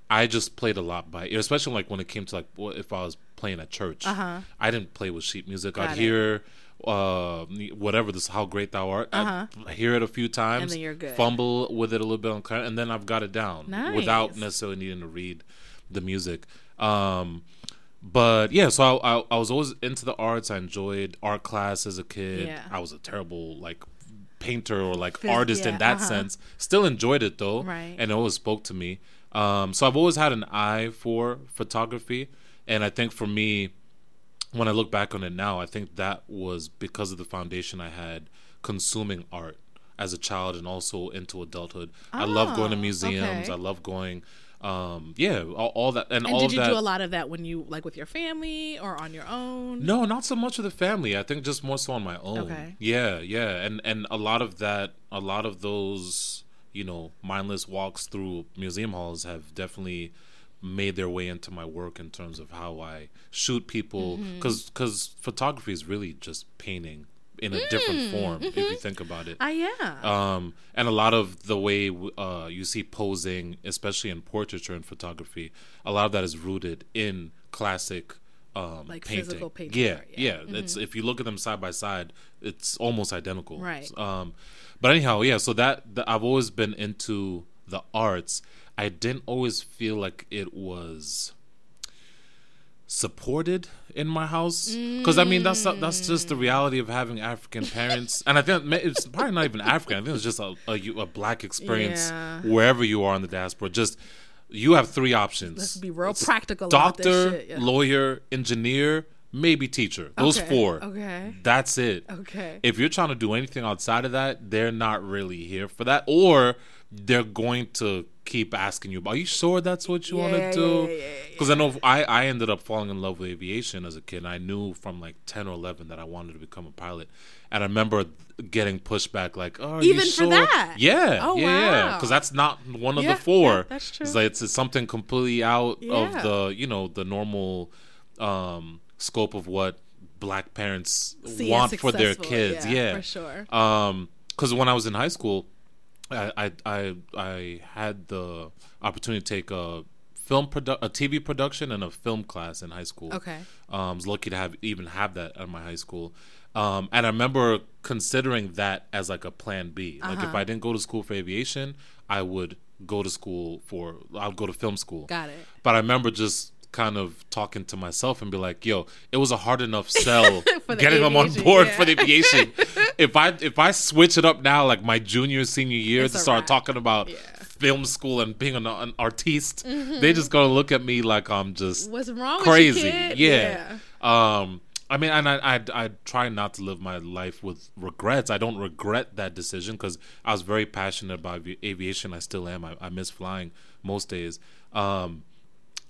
I just played a lot by ear, especially like when it came to like if I was playing at church. Uh-huh. I didn't play with sheet music. Got I'd it. hear uh whatever this how great thou art i'd hear it a few times Uh-huh. then you're good. fumble with it a little bit on and then i've got it down without necessarily needing to read the music um but yeah so I, I, I was always into the arts i enjoyed art class as a kid Yeah. i was a terrible like painter or like artist yeah, in that uh-huh. sense still enjoyed it though Right. and it always spoke to me um so i've always had an eye for photography and i think for me when I look back on it now, I think that was because of the foundation I had consuming art as a child and also into adulthood. I love going to Oh, museums. okay. I love going, um, yeah, all, all that and, and all did you that. do a lot of that when you like with your family or on your own? No, not so much with the family. I think just more so on my own. Okay. Yeah, yeah, and and a lot of that, a lot of those, you know, mindless walks through museum halls have definitely made their way into my work in terms of how I shoot people Mm-hmm. because because photography is really just painting in a different form if you think about it. Ah, yeah. Um, and a lot of the way uh, you see posing, especially in portraiture and photography, a lot of that is rooted in classic um, Like painting. physical painting Yeah, art, yeah. yeah. It's if you look at them side by side, it's almost identical. Right. Um, but anyhow, yeah. So that, that I've always been into the arts. I didn't always feel like it was supported in my house because I mean that's that's just the reality of having African parents, and I think it's probably not even African. I think it's just a a, a black experience Yeah. wherever you are in the diaspora. Just you have three options. Let's be real It's practical Doctor, shit, yeah. lawyer, engineer. Maybe teacher. Those Okay, four. okay. That's it. Okay. If you're trying to do anything outside of that, they're not really here for that, or they're going to keep asking you, "Are you sure that's what you want Yeah, to do?" yeah, yeah, yeah, Because I know I I ended up falling in love with aviation as a kid. And I knew from like ten or eleven that I wanted to become a pilot, and I remember getting pushed back like, "Oh, are you Even for sure?" that? Yeah, Oh, yeah, wow. Because that's not one of the four. that's true. It's like it's, it's something completely out of the you know the normal um, scope of what black parents See want for their kids. yeah, Yeah, for sure. Um, because when I was in high school, I I I, I had the opportunity to take a film produ- a TV production and a film class in high school. Okay. Um, I was lucky to have even have that at my high school. Um, and I remember considering that as like a plan B. Like Uh-huh. if I didn't go to school for aviation, I would go to school for I'll go to film school. Got it. But I remember just kind of talking to myself and be like, "Yo, it was a hard enough sell getting them on board yeah. for the aviation. if I if I switch it up now, like my junior senior year, It's to start wrap. talking about Yeah. film school and being an, an artiste, they just gonna look at me like I'm just What's wrong crazy. you. Yeah. Um. I mean, and I, I I try not to live my life with regrets. I don't regret that decision because I was very passionate about avi- aviation. I still am. I, I miss flying most days. Um,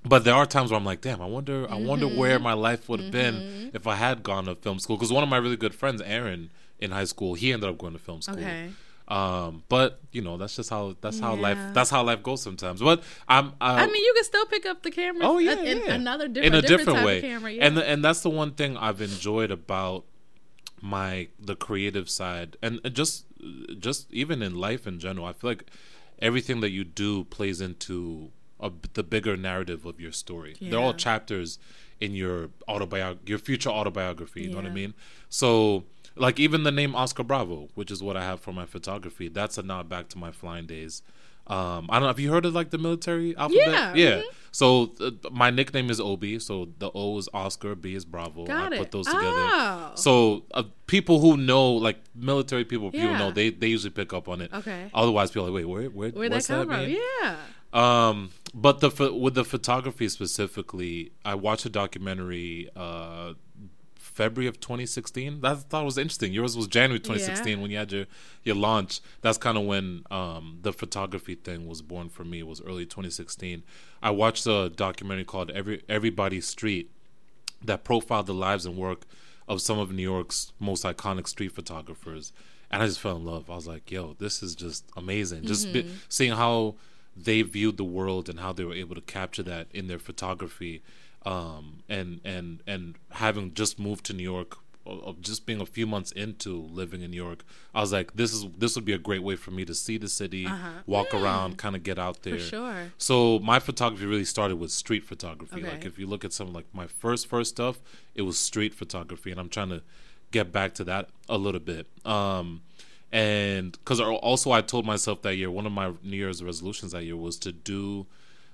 but there are times where I'm like, damn, I wonder, I wonder Mm-hmm. where my life would have been if I had gone to film school. Because one of my really good friends, Aaron, in high school, he ended up going to film school. Okay. Um, but you know, that's just how that's how life that's how life goes sometimes. But I'm, I, I mean, you can still pick up the camera. Oh yeah, in, yeah. another different, in a different, different, type way. of camera. Yeah. And the, and that's the one thing I've enjoyed about my the creative side, and and just just even in life in general. I feel like everything that you do plays into a, the bigger narrative of your story. They're all chapters in your autobiography, your future autobiography. You know what I mean? So. Like even the name Oscar Bravo, which is what I have for my photography, that's a nod back to my flying days. Um, I don't know. Have you heard of like the military alphabet? Yeah, yeah. mhm. So uh, my nickname is Obi. So the O is Oscar, B is Bravo. Got I it. put those together. Oh. So uh, people who know, like military people, people Yeah. know they they usually pick up on it. Okay. Otherwise, people are like, wait, where, where, what's that come that from? mean? Yeah. Um, but the with the photography specifically, I watched a documentary uh, February of 2016. That I thought was interesting. Yours was January 2016 Yeah. when you had your your launch. That's kind of when um, the photography thing was born for me. It was early 2016. I watched a documentary called Every Everybody's Street that profiled the lives and work of some of New York's most iconic street photographers, and I just fell in love. I was like, "Yo, this is just amazing!" Just be, seeing how they viewed the world and how they were able to capture that in their photography, um, and and and having just moved to New York. Of just being a few months into living in New York, I was like, "This is this would be a great way for me to see the city, walk around, kind of get out there." For sure. So my photography really started with street photography. Okay. Like if you look at some like my first first stuff, it was street photography, and I'm trying to get back to that a little bit. Um, and because also I told myself that year, one of my New Year's resolutions that year was to do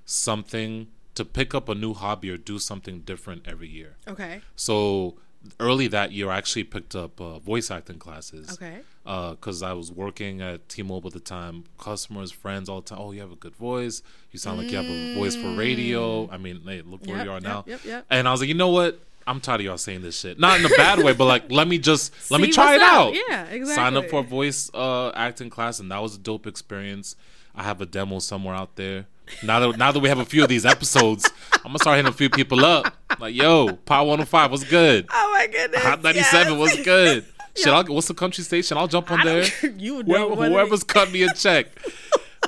something to pick up a new hobby or do something different every year. Okay. So early that year, I actually picked up uh, voice acting classes Okay. because I was working at T-Mobile at the time. Customers, friends, all the time. Oh, you have a good voice. You sound like you have a voice for radio. I mean, hey, look where Yep, you are yep, now. yep, yep. And I was like, you know what? I'm tired of y'all saying this shit. Not in a bad way, but like, let me just let me try it up. out. Yeah, exactly. Sign up for a voice uh, acting class, and that was a dope experience. I have a demo somewhere out there. Now that now that we have a few of these episodes, I'm gonna start hitting a few people up. Like, yo, Power 105, what's good? Oh my goodness. Hot 97, yes. what's good? Shit, I'll, what's the country station? I'll jump on there. you know Whoever, whoever's cut me a check.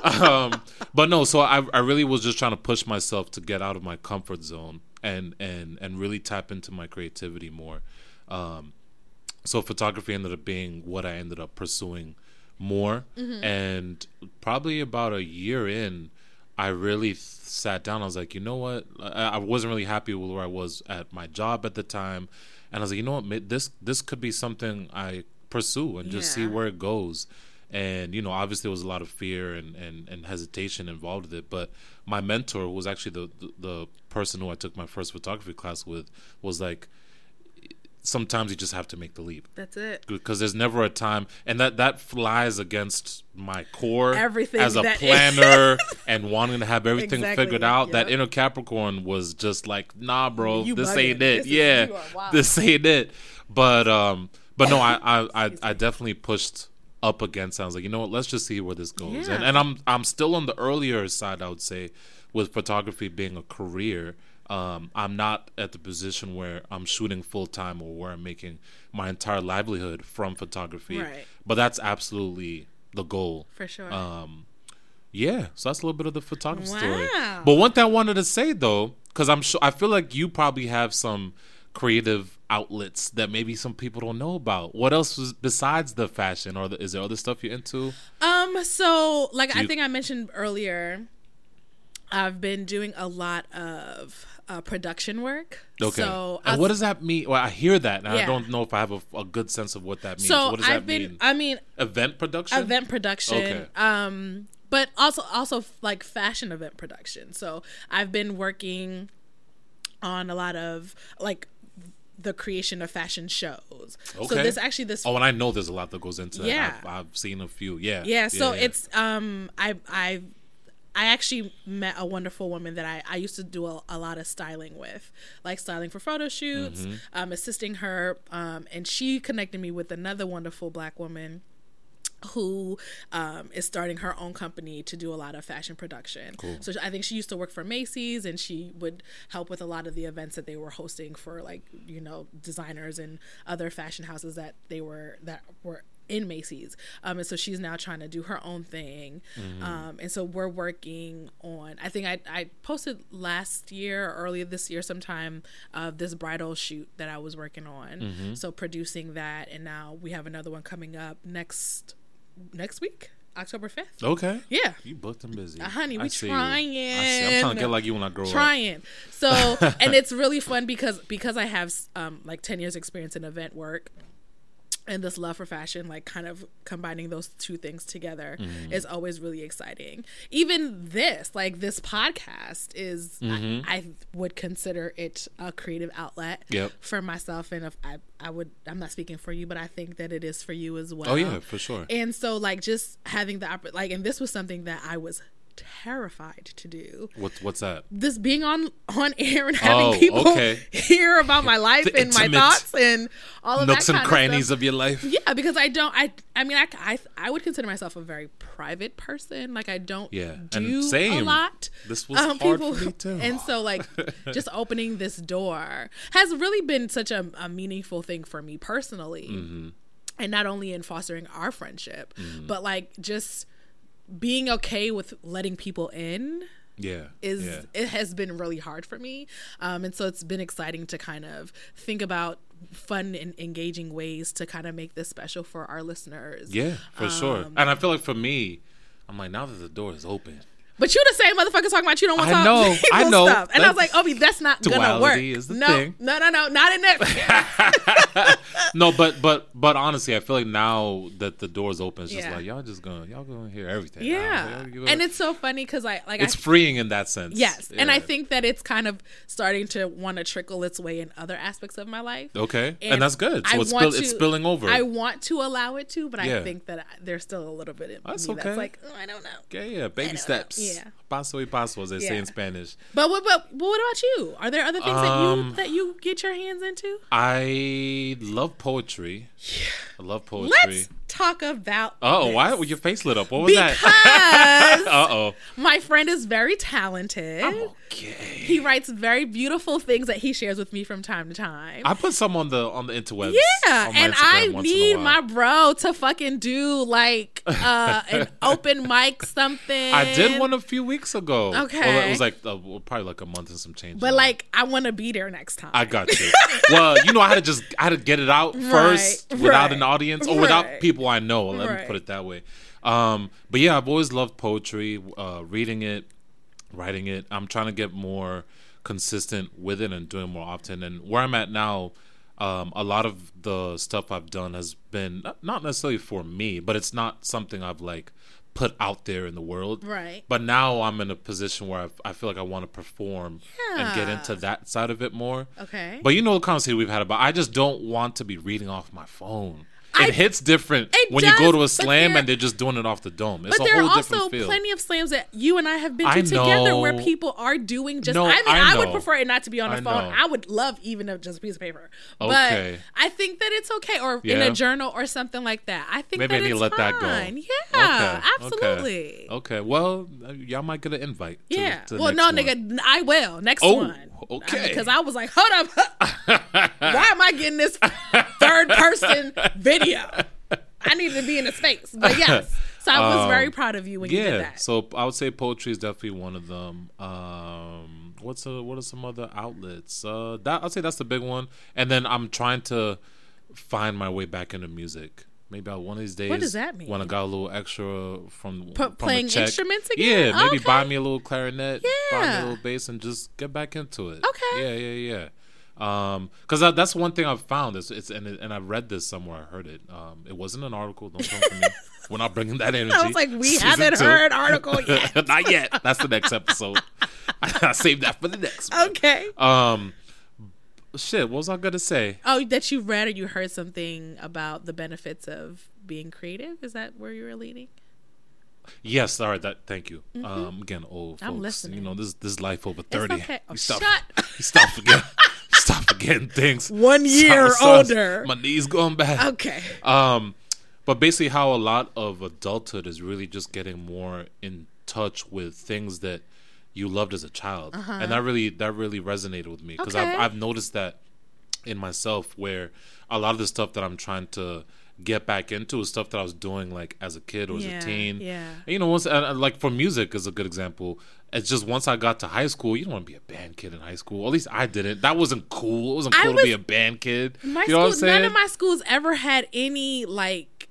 um, but no, so I, I really was just trying to push myself to get out of my comfort zone and and and really tap into my creativity more. Um, so photography ended up being what I ended up pursuing more, Mm-hmm. and probably about a year in, I really th- sat down. I was like, you know what? I, I wasn't really happy with where I was at my job at the time, and I was like, you know what? This this could be something I pursue and just see where it goes. And you know, obviously, there was a lot of fear and, and, and hesitation involved with it. But my mentor, was actually the, the the person who I took my first photography class with, was like, sometimes you just have to make the leap. That's it. because there's never a time and that that flies against my core Everything as a planner and wanting to have everything Exactly, figured out. That inner capricorn was just like nah bro You this ain't it. This yeah this ain't it. But um but no i i i, I definitely pushed up against. I was like, you know what, let's just see where this goes. And Yeah. and I'm I'm still on the earlier side, I would say, with photography being a career. Um, I'm not at the position where I'm shooting full time or where I'm making my entire livelihood from photography. Right. But that's absolutely the goal. For sure. Um, yeah, so that's a little bit of the photography story. But one thing I wanted to say though, because I'm sure I feel like you probably have some creative outlets that maybe some people don't know about. What else was besides the fashion, or the, is there other stuff you're into? Um, so like I think I mentioned earlier, I've been doing a lot of uh, production work. Okay. So and what does that mean? Well, I hear that, and I don't know if I have a, a good sense of what that means. so what does I've that been mean? I mean Event production. event production Okay. um but also also like fashion event production so i've been working on a lot of like the creation of fashion shows Okay. so this actually this Oh, and I know there's a lot that goes into that. Yeah. I've, I've seen a few. Yeah. yeah so yeah. it's um i i I actually met a wonderful woman that I, I used to do a, a lot of styling with, like styling for photo shoots, Mm-hmm. um, assisting her. Um, and she connected me with another wonderful black woman who um, is starting her own company to do a lot of fashion production. Cool. So I think she used to work for Macy's and she would help with a lot of the events that they were hosting for like, you know, designers and other fashion houses that they were that were in Macy's. Um, and so she's now trying to do her own thing. Um, and so we're working on, I think I, I posted last year or earlier this year sometime of this bridal shoot that I was working on. So producing that. And now we have another one coming up next, next week, October 5th. okay. Yeah. You booked and busy, Uh, honey, I we see you. I see. I'm trying. trying to get like you when I grow up. trying. So, and it's really fun because because I have um like 10 years experience in event work and this love for fashion like kind of combining those two things together Mm-hmm. is always really exciting. Even this, like this podcast is Mm-hmm. I, I would consider it a creative outlet Yep. for myself and if I I would I'm not speaking for you, but I think that it is for you as well. Oh yeah, for sure. And so like just having the like and this was something that I was terrified to do. What's what's that? This being on on air and having Oh, people okay. hear about my life and my thoughts and all of that. Nooks that and crannies Of of your life. Yeah, because I don't. I I mean, I, I I would consider myself a very private person. Like I don't Yeah, and do a lot. This was hard for me, too. And so like just opening this door has really been such a, a meaningful thing for me personally. Mm-hmm. And not only in fostering our friendship, Mm-hmm. but like just being okay with letting people in Yeah. is yeah. it has been really hard for me um, and so it's been exciting to kind of think about fun and engaging ways to kind of make this special for our listeners Yeah, for sure. Um, And I feel like for me, I'm like now that the door is open, but you the same motherfucker talking about you don't want to I talk know, I know. stuff and i was That's- like obi that's not gonna work Duality is the no thing. no no no not in that no, but but but honestly, I feel like now that the door's open, it's just Yeah. like y'all just gonna y'all gonna hear everything. yeah Y'all and it's so funny because i like it's I, freeing in that sense. yes and i think that it's kind of starting to want to trickle its way in other aspects of my life okay, and, that's good. So I it's spill, it's spilling over. I want to allow it to, but I think that I, there's still a little bit in That's me okay. that's like, oh, I don't know. okay, yeah, baby steps. Yeah. paso y paso, as they say in Spanish. But what, but, but what about you? Are there other things that you Um, that you get your hands into? I love poetry. Yeah. I love poetry. Let's talk about. Oh, this. why? Well, your face lit up. What was Because that? uh oh. my friend is very talented. Okay. He writes very beautiful things that he shares with me from time to time. I put some on the on the interwebs. yeah, and Instagram I once in a need my bro to fucking do like uh an open mic something. I did one a few weeks ago. Okay. Well, it was like uh, probably like a month and some change. but now. like I want to be there next time. I got you. well, you know, I had to just I had to get it out first Right, without right, an audience or without right. I know. Let me put it that way. Um, but yeah, I've always loved poetry, uh, reading it, writing it. I'm trying to get more consistent with it and doing more often. And where I'm at now, um, a lot of the stuff I've done has been not- necessarily for me, but it's not something I've like put out there in the world. Right. But now I'm in a position where I, I feel like I want to perform and get into that side of it more. Okay. But you know the conversation we've had about I just don't want to be reading off my phone. I- It hits different when you go to a slam and they're just doing it off the dome. It's but a there are also plenty of slams that you and I have been to I together where people are doing just. No, I mean, I I, would prefer it not to be on the phone. know. I would love even if just a piece of paper. Okay. But I think that it's okay, or in a journal or something like that. I think Maybe that I need to let that go. Yeah, Okay, absolutely. Okay. okay. Well, uh, y'all might get an invite. To, Yeah. to well, no, one. nigga, I will. Next Oh, one. okay. Because I was like, hold up. Why am I getting this third person video? I needed to be in the space. But yes. So I was Um, very proud of you when you did Yeah. that. So I would say poetry is definitely one of them. Um, what's a, what are some other outlets? Uh, that I'd say that's the big one. And then I'm trying to find my way back into music. Maybe I, one of these days. What does that mean? When I got a little extra from, P- from playing instruments again? Yeah, maybe Okay. buy me a little clarinet, buy me Yeah. a little bass, and just get back into it. Okay. Yeah, yeah, yeah. Um, because that's one thing I've found. Is it's and it, and I read this somewhere. I heard it. Um, it wasn't an article. Don't come for me. We're not bringing that energy. I was like, we Season haven't two. heard article yet. Not yet. That's the next episode. I saved that for the next one. okay. Um, shit. What was I gonna say? Oh, that you read or you heard something about the benefits of being creative? Is that where you were leading? Yes. All right. That. Thank you. Um, again, old I'm folks. listening. You know this this life over thirty. okay. Oh, You stop. shut- You stop forgetting. Stop forgetting things. One year Sorry, older. My knees going back. Okay. Um, but basically, how a lot of adulthood is really just getting more in touch with things that you loved as a child, and that really that really resonated with me because Uh-huh. Okay. I've I've noticed that in myself where a lot of the stuff that I'm trying to get back into is stuff that I was doing like as a kid or Yeah, as a teen. yeah. And, you know, once and, like for music is a good example. It's just once I got to high school, you don't want to be a band kid in high school. At least I didn't. That wasn't cool. It wasn't cool to be a band kid. My you know what I'm school, saying? none of my schools ever had any like.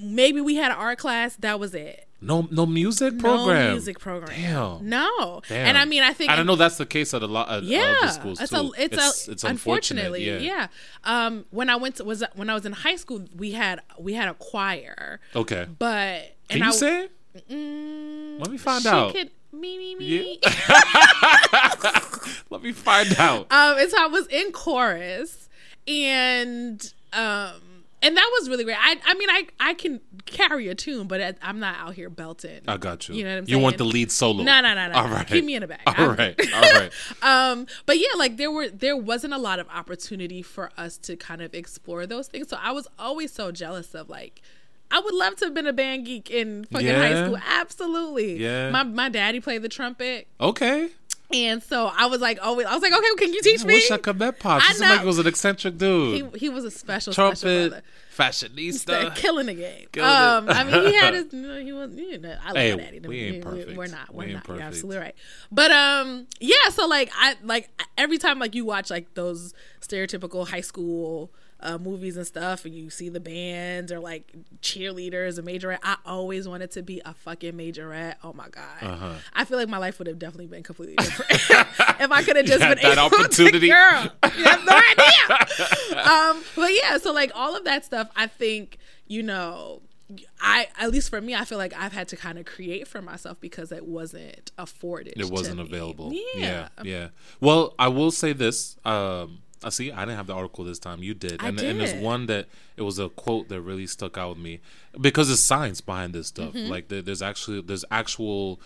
Maybe we had an art class. That was it. No, no music program. No music program. Damn. No. Damn. And I mean, I think. I know that's the case at a lot of yeah, other schools it's too. a it's, a it's unfortunately unfortunate. yeah. Um, when I went to was when I was in high school, we had we had a choir, Okay. but Can and you I, say? it? Mm, Let me find out. Could, me me me. Let me find out. um, and so I was in chorus, and um, and that was really great. I I mean, I I can carry a tune, but I'm not out here belting. I got you. You know what I'm You want the lead solo? No, no, no, no. All right. Keep me in the bag. All I'm- right. All right. um but yeah like there were there wasn't a lot of opportunity for us to kind of explore those things so i was always so jealous of like I would love to have been a band geek in fucking high school. Absolutely. Yeah. My my daddy played the trumpet. Okay. And so I was like always I was like, okay, can you teach I me? wish I could met Pops. I He seemed like he was an eccentric dude. he was a special special Trumpet, brother. fashionista. Killing the game. Um, I mean, he had his. He was. You know, I love Hey, daddy. we ain't perfect. We're not. We're We ain't not. You're absolutely right. But um, yeah. So like, I like every time like you watch like those stereotypical high school. Uh, movies and stuff, and you see the bands or like cheerleaders or majorette. I always wanted to be a fucking majorette. Oh my god, Uh-huh. I feel like my life would have definitely been completely different if I could have just been that able opportunity. To, girl, you have no idea. um, but yeah, so like all of that stuff, I think you know, I at least for me, I feel like I've had to kind of create for myself because it wasn't afforded. it wasn't available. Yeah, yeah, yeah. Well, I will say this. Um, I see. I didn't have the article this time. You did, and and there's one that it was a quote that really stuck out with me because there's science behind this stuff. Mm-hmm. Like there, there's actually there's actual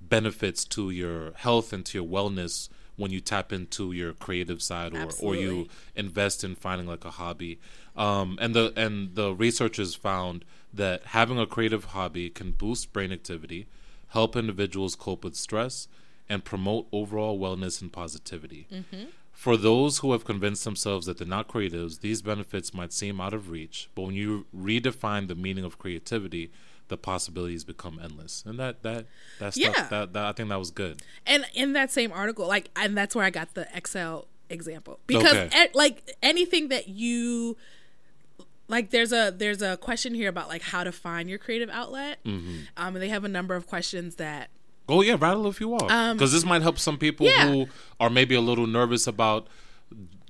benefits to your health and to your wellness when you tap into your creative side or, or you invest in finding like a hobby. Um, and the and the researchers found that having a creative hobby can boost brain activity, help individuals cope with stress, and promote overall wellness and positivity. For those who have convinced themselves that they're not creatives, these benefits might seem out of reach. But when you redefine the meaning of creativity, the possibilities become endless. And that that that stuff Yeah. that, that I think that was good. And in that same article, like, and that's where I got the Excel example because, Okay. e- like, anything that you like, there's a there's a question here about like how to find your creative outlet. Mm-hmm. Um, and they have a number of questions that Oh yeah, rattle if you want, because this might help some people Um, yeah. who are maybe a little nervous about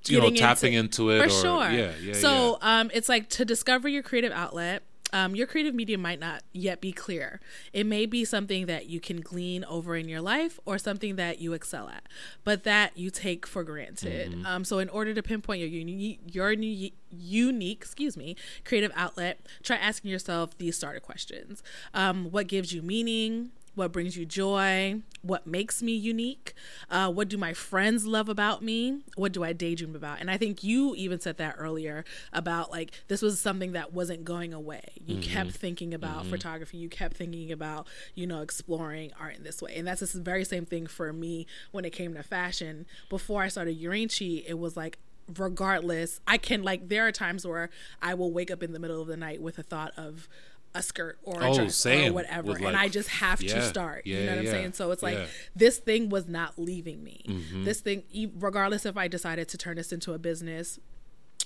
you know tapping into, it for or sure. yeah yeah So um, it's like to discover your creative outlet. Um, your creative medium might not yet be clear. It may be something that you can glean over in your life or something that you excel at, but that you take for granted. Mm-hmm. Um, so, in order to pinpoint your unique, your uni- unique, excuse me, creative outlet, try asking yourself these starter questions: um, What gives you meaning? What brings you joy, what makes me unique, uh, what do my friends love about me, what do I daydream about. And I think you even said that earlier about like this was something that wasn't going away. You kept thinking about photography, you kept thinking about, you know, exploring art in this way. And that's the very same thing for me when it came to fashion. Before I started Uranchi, it was like, regardless, I can like, there are times where I will wake up in the middle of the night with a thought of, a skirt or a Oh, dress or whatever With, and i just have to yeah, start you know what i'm yeah, saying so it's like yeah. this thing was not leaving me Mm-hmm. this thing regardless if i decided to turn this into a business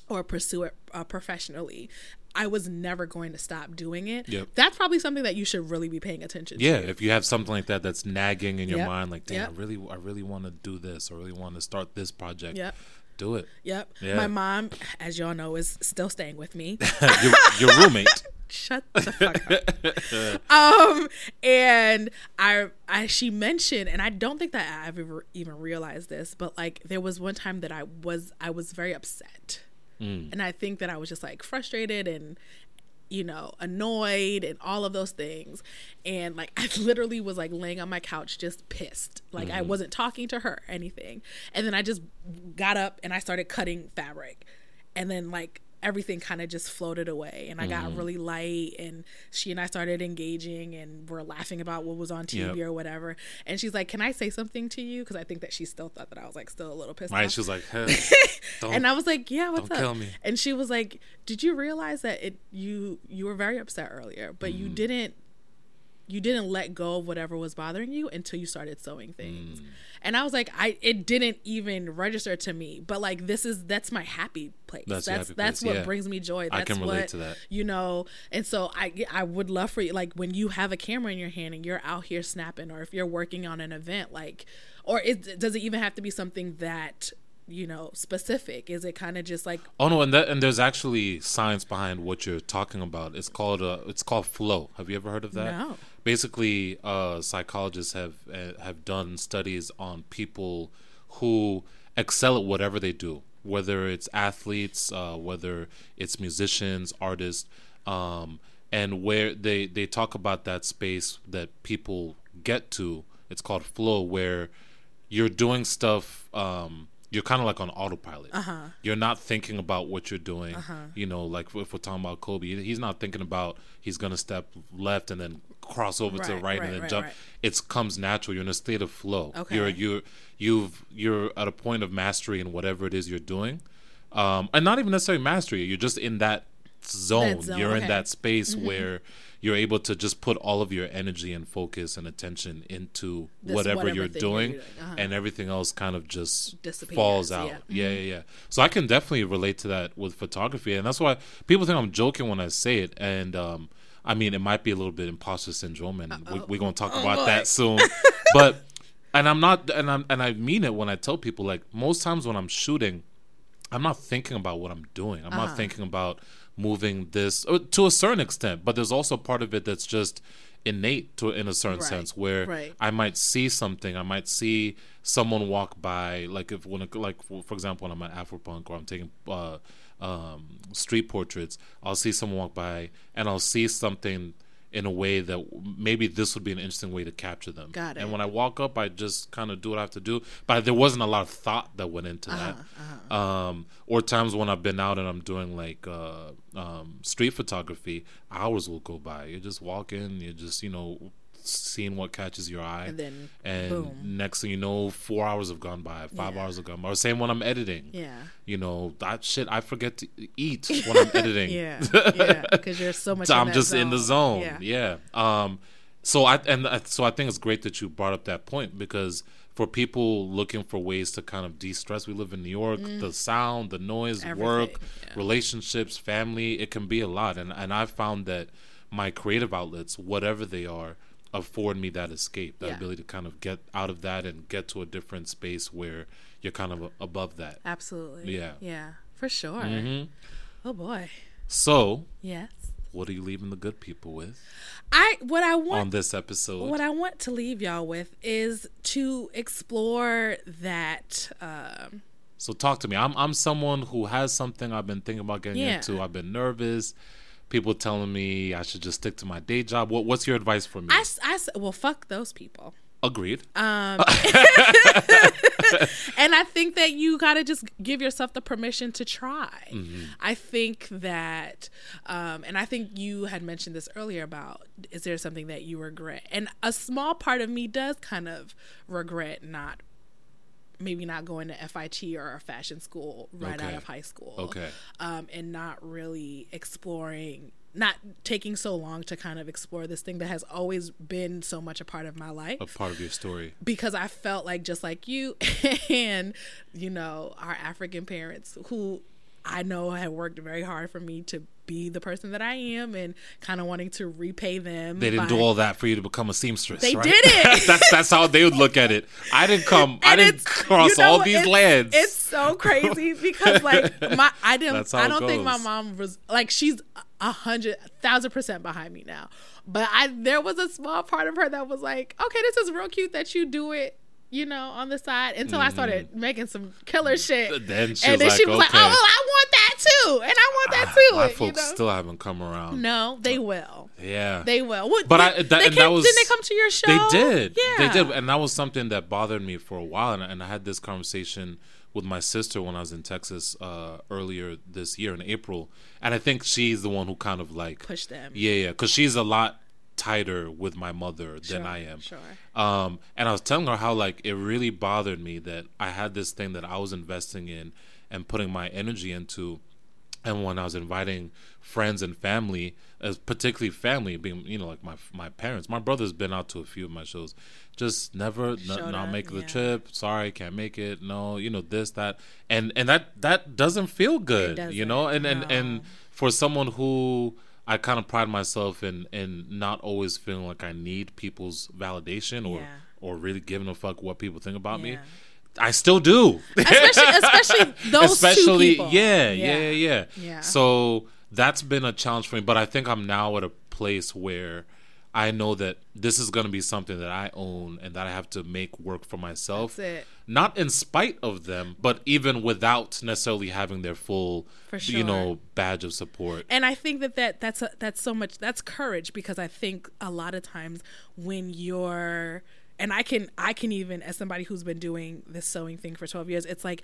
or pursue it uh, professionally i was never going to stop doing it Yep. that's probably something that you should really be paying attention yeah to if you have something like that that's nagging in your Yep. mind like damn Yep. i really i really want to do this or really want to start this project Yep. do it Yep. Yeah. My mom, as y'all know, is still staying with me. your, your roommate Shut the fuck up. um, and I, I, she mentioned, and I don't think that I've ever even realized this, but like there was one time that I was, I was very upset, and I think that I was just like frustrated and, you know, annoyed and all of those things, and like I literally was like laying on my couch just pissed, like I wasn't talking to her or anything, and then I just got up and I started cutting fabric, and then like everything kind of just floated away and I got really light and she and I started engaging and we're laughing about what was on TV Yep. or whatever and she's like can I say something to you because I think that she still thought that I was like still a little pissed right off she was like hey, don't, and I was like yeah what's don't up kill me. and she was like did you realize that it you you were very upset earlier but Mm-hmm. you didn't you didn't let go of whatever was bothering you until you started sewing Mm. things. And I was like, I it didn't even register to me. But like this is that's my happy place. That's That's that's, place, what yeah. brings me joy. I That's can relate what, to that. You know, and so I I would love for you like when you have a camera in your hand and you're out here snapping, or if you're working on an event, like, or it does it even have to be something that you know specific? Is it kind of just like Oh no, and that and there's actually science behind what you're talking about. It's called uh, it's called flow. Have you ever heard of that? No. Basically, uh, psychologists have uh, have done studies on people who excel at whatever they do, whether it's athletes, uh, whether it's musicians, artists, um, and where they they talk about that space that people get to. It's called flow, where you're doing stuff um you're kind of like on autopilot uh-huh. you're not thinking about what you're doing you know like if we're talking about kobe he's not thinking about he's gonna step left and then cross over to the Right, right, right, and then right, jump right. it comes natural you're in a state of flow Okay. you're you're you've you're at a point of mastery in whatever it is you're doing um and not even necessarily mastery you're just in that zone, zone, you're in okay. Mm-hmm. that space where you're able to just put all of your energy and focus and attention into whatever, whatever you're thing you're doing doing, uh-huh. and everything else kind of just Disappears, falls out yeah. Mm-hmm. yeah yeah yeah so i can definitely relate to that with photography and that's why people think i'm joking when i say it and um i mean it might be a little bit imposter syndrome and we, we're going to talk about boy. that soon but and i'm not and i'm and i mean it when i tell people like most times when i'm shooting I'm not thinking about what I'm doing. I'm Uh-huh. not thinking about moving this uh, to a certain extent, but there's also part of it that's just innate to in a certain Right, sense where right. I might see something. I might see someone walk by, like if when like for for example, when I'm at Afropunk or I'm taking uh, um, street portraits, I'll see someone walk by and I'll see something in a way that maybe this would be an interesting way to capture them. Got it. And when I walk up, I just kind of do what I have to do, but there wasn't a lot of thought that went into Uh-huh, that. Um, or times when I've been out and I'm doing like uh, um, street photography, hours will go by. You just walk in, you just you know seeing what catches your eye, And then, and boom. next thing you know, four hours have gone by, five Yeah. hours have gone by. Or same when I'm editing. yeah. You know that shit. I forget to eat when I'm editing. Yeah, yeah, because you're so much. In I'm just in the zone. Yeah, Yeah. Um. So I and I- so I think it's great that you brought up that point because for people looking for ways to kind of de-stress, we live in New York. The sound, the noise, Mm. Everything, work, yeah. relationships, family, it can be a lot. And and I've found that my creative outlets, whatever they are, afford me that escape, that Yeah. ability to kind of get out of that and get to a different space where you're kind of above that. Absolutely. Yeah. Yeah. For sure. hmm Oh boy. So, Yes. what are you leaving the good people with I what I want on this episode? what I want to leave y'all with is to explore that um So talk to me. I'm I'm someone who has something I've been thinking about getting Yeah. into. I've been nervous. People telling me I should just stick to my day job. What what's your advice for me? I, I well fuck those people. Agreed. Um and I think that you got to just give yourself the permission to try. I think that um and I think you had mentioned this earlier about is there something that you regret? And a small part of me does kind of regret not maybe not going to FIT or a fashion school right out of high school. Okay. Um, and not really exploring, not taking so long to kind of explore this thing that has always been so much a part of my life A part of your story. because I felt like just like you and you know our African parents who I know had worked very hard for me to be the person that I am and kind of wanting to repay them. They didn't by- do all that for you to become a seamstress. They right? didn't. that's that's how they would look at it. I didn't come. I didn't cross you know all these It's- lands. It's so crazy because like my I didn't I don't think my mom was like she's a hundred thousand percent behind me now. But I there was a small part of her that was like, okay, this is real cute that you do it, you know, on the side until I started making some killer shit. Mm-hmm. Then she and was then she like, was like, oh, well, I want that too, and I want that too. My you folks know? still haven't come around. no, they will. Yeah. They will. What, But they, I- that- came, that was- didn't they come to your show? They did. Yeah, They did. And that was something that bothered me for a while. And, and I had this conversation with my sister when I was in Texas uh, earlier this year in April. And I think she's the one who kind of like pushed them. Yeah, yeah. Because she's a lot tighter with my mother than I am. Sure. Um, and I was telling her how like it really bothered me that I had this thing that I was investing in and putting my energy into, and when I was inviting friends and family, as particularly family, being you know like my my parents, my brother's been out to a few of my shows, just never n- not up, make the yeah. trip. Sorry, can't make it. No, you know this that, and and that that doesn't feel good. you know, and doesn't, and and for someone who I kind of pride myself in in not always feeling like I need people's validation or Yeah. or really giving a fuck what people think about me. I still do. Especially, especially those Especially two people. yeah, yeah, yeah, yeah. Yeah. So that's been a challenge for me, but I think I'm now at a place where I know that this is going to be something that I own and that I have to make work for myself. That's it. Not in spite of them, but even without necessarily having their full, For you know, badge of support. and I think that, that that's a, that's so much that's courage because I think a lot of times when you're and I can I can even as somebody who's been doing this sewing thing for 12 years it's like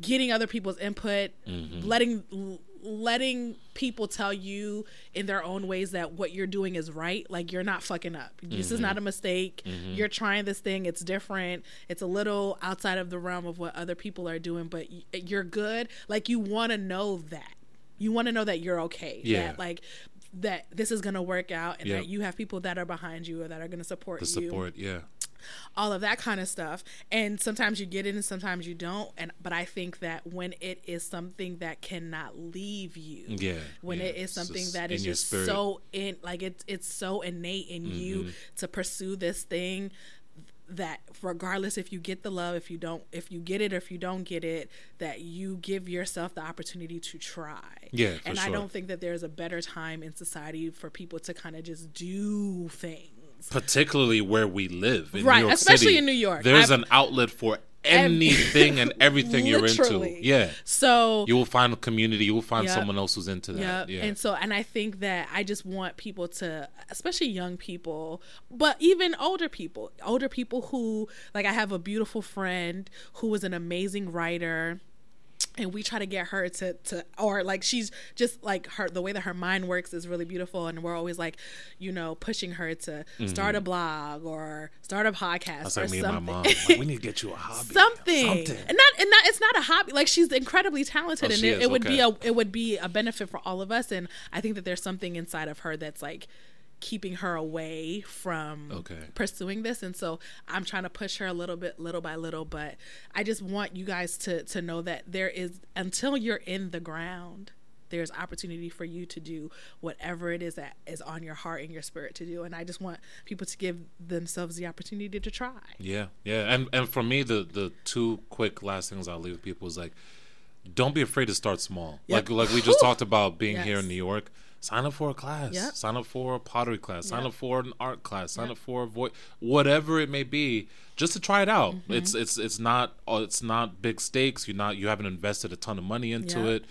getting other people's input Mm-hmm. letting letting people tell you in their own ways that what you're doing is right like you're not fucking up. This Mm-hmm. is not a mistake. You're trying this thing. It's different. It's a little outside of the realm of what other people are doing but you're good. Like you want to know that. You want to know that you're okay. Yeah. that like that this is gonna work out and Yeah. that you have people that are behind you or that are gonna support The you support, yeah. all of that kind of stuff and sometimes you get it and sometimes you don't and but i think that when it is something that cannot leave you Yeah, when yeah. it is something just that is just spirit. so in like it's it's so innate in you Mm-hmm. to pursue this thing that regardless if you get the love if you don't if you get it or if you don't get it that you give yourself the opportunity to try. Yeah, and i don't think that there's a better time in society for people to kind of just do things. Particularly where we live in Right, New York especially City, in New York. There's I've- an outlet for anything and everything you're into. Yeah. so You will find a community, you will find Yep. someone else who's into that. Yep. Yeah. And so, and I think that I just want people to, especially young people, but even older people, older people who, like, I have a beautiful friend who is an amazing writer. And we try to get her to, to, or like she's just like her, the way that her mind works is really beautiful. And we're always like, you know, pushing her to mm-hmm. start a blog or start a podcast That's or like me and my something. mom. Like, we need to get you a hobby. something. Something. and not and not it's not a hobby like she's incredibly talented Oh, and it, it would be a it would be a benefit for all of us and i think that there's something inside of her that's like keeping her away from Okay. pursuing this and so i'm trying to push her a little bit little by little but i just want you guys to to know that there is until you're in the ground there's opportunity for you to do whatever it is that is on your heart and your spirit to do. And I just want people to give themselves the opportunity to try. Yeah, yeah, and and for me, the the two quick last things I'll leave with people is like, don't be afraid to start small. Yep. Like like we just talked about being here in New York. Sign up for a class. Yep. Sign up for a pottery class. Sign Yep. up for an art class. Sign Yep. up for a voice, whatever it may be, just to try it out. Mm-hmm. It's it's it's not uh, it's not big stakes. You're not you haven't invested a ton of money into it.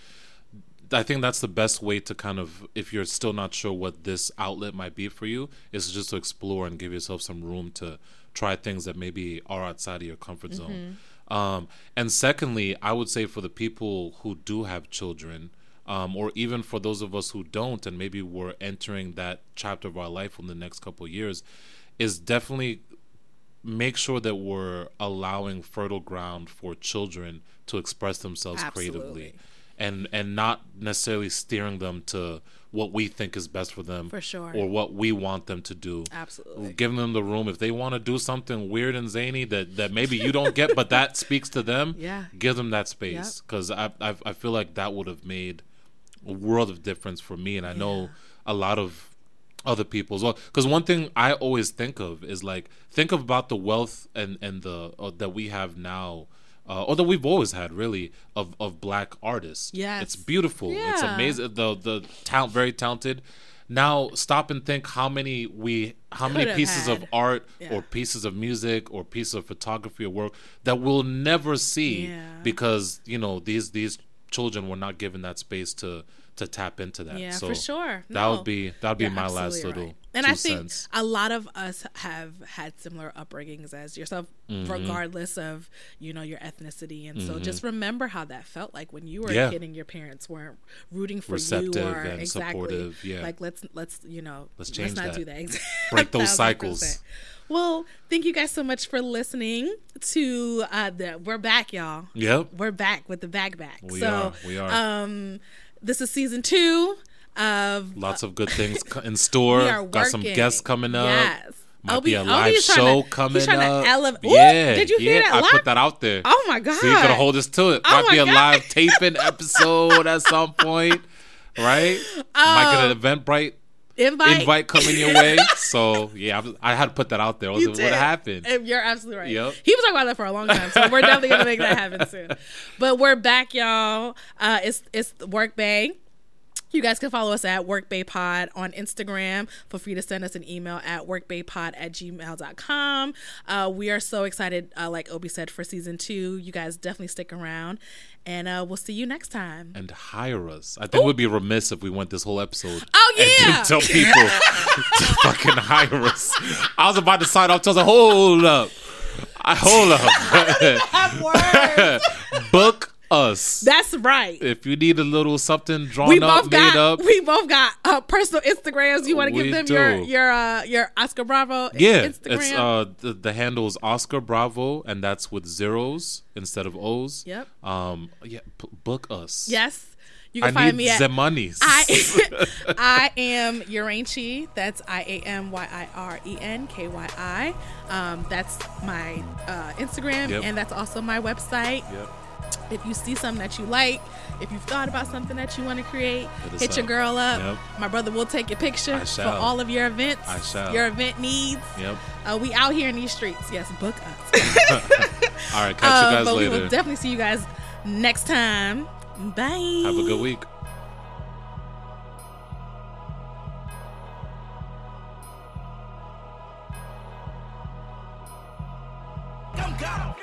I think that's the best way to kind of, if you're still not sure what this outlet might be for you, is just to explore and give yourself some room to try things that maybe are outside of your comfort zone. Um, and secondly, I would say for the people who do have children, um, or even for those of us who don't, and maybe we're entering that chapter of our life in the next couple of years, is definitely make sure that we're allowing fertile ground for children to express themselves creatively and and not necessarily steering them to what we think is best for them For sure. or what we want them to do Absolutely. giving them the room if they want to do something weird and zany that that maybe you don't get but that speaks to them Yeah. give them that space because I, I i feel like that would have made a world of difference for me and i know a lot of other people as well. Because one thing i always think of is like think about the wealth and and the uh, that we have now uh, or that we've always had really of of black artists. Yeah, it's beautiful. Yeah. it's amazing. The the talent very talented. Now stop and think how many we how many Could have pieces of art Yeah. or pieces of music or pieces of photography or work that we'll never see Yeah. because you know these these children were not given that space to to tap into that Yeah, so for sure. that would be that would be You're my last little right. And I think cents. a lot of us have had similar upbringings as yourself, Mm-hmm. regardless of you know your ethnicity. And so just remember how that felt like when you were Yeah. a kid and your parents weren't rooting for Receptive you or and exactly supportive, yeah. like let's let's you know Let's change not that. do that. Exactly. Break those 1000%. cycles. Well, thank you guys so much for listening to uh the we're back, y'all. yep We're back with the back back. We so are, we are. um this is season two of lots of good things in store we are got some guests coming up Yes. might Obi- be a Obi's live trying show to- coming he's trying up to elevate. Yeah did you hear yeah, that i live? put that out there Oh my god! So you gotta hold us to it. Oh Might be a God. live taping episode at some point, right? Might get an um, Eventbrite invite. invite coming your way. So yeah, I, I had to put that out there. I was You like, did. what happened? And You're absolutely right. Yep. He was talking about that for a long time, so we're definitely gonna make that happen soon. But we're back, y'all. Uh, it's it's Work Bay. You guys can follow us at WorkBayPod on Instagram. Feel free to send us an email at workbaypod at gmail.com. Uh, we are so excited, uh, like Obi said, for season two. You guys definitely stick around. And uh, we'll see you next time. And hire us. I think we'd be remiss if we went this whole episode. Oh, and yeah. didn't tell people to fucking hire us. I was about to sign off. I was like, hold up. I hold up. Book us. That's right. if you need a little something drawn we up, both made up. we both got uh, personal Instagrams. You want to give them your do. your uh, your Oscar Bravo Yeah, Instagram? it's uh the, the handle is Oscar Bravo, and that's with zeros instead of O's. Yep. Um. Yeah. P- book us. yes, you I can find need me at the monies. I I am Yirenkyi. That's I A M Y I R E N K Y I. Um, that's my uh, Instagram, Yep. and that's also my website. Yep. If you see something that you like, if you've thought about something that you want to create, Hit us hit your up. girl up. Yep. My brother will take your picture I for all of your events. I shall. Your event needs. Yep. Uh, we out here in these streets. Yes, book us. All right. Catch Uh, you guys but we later. will definitely see you guys next time. Bye. Have a good week. Come, come.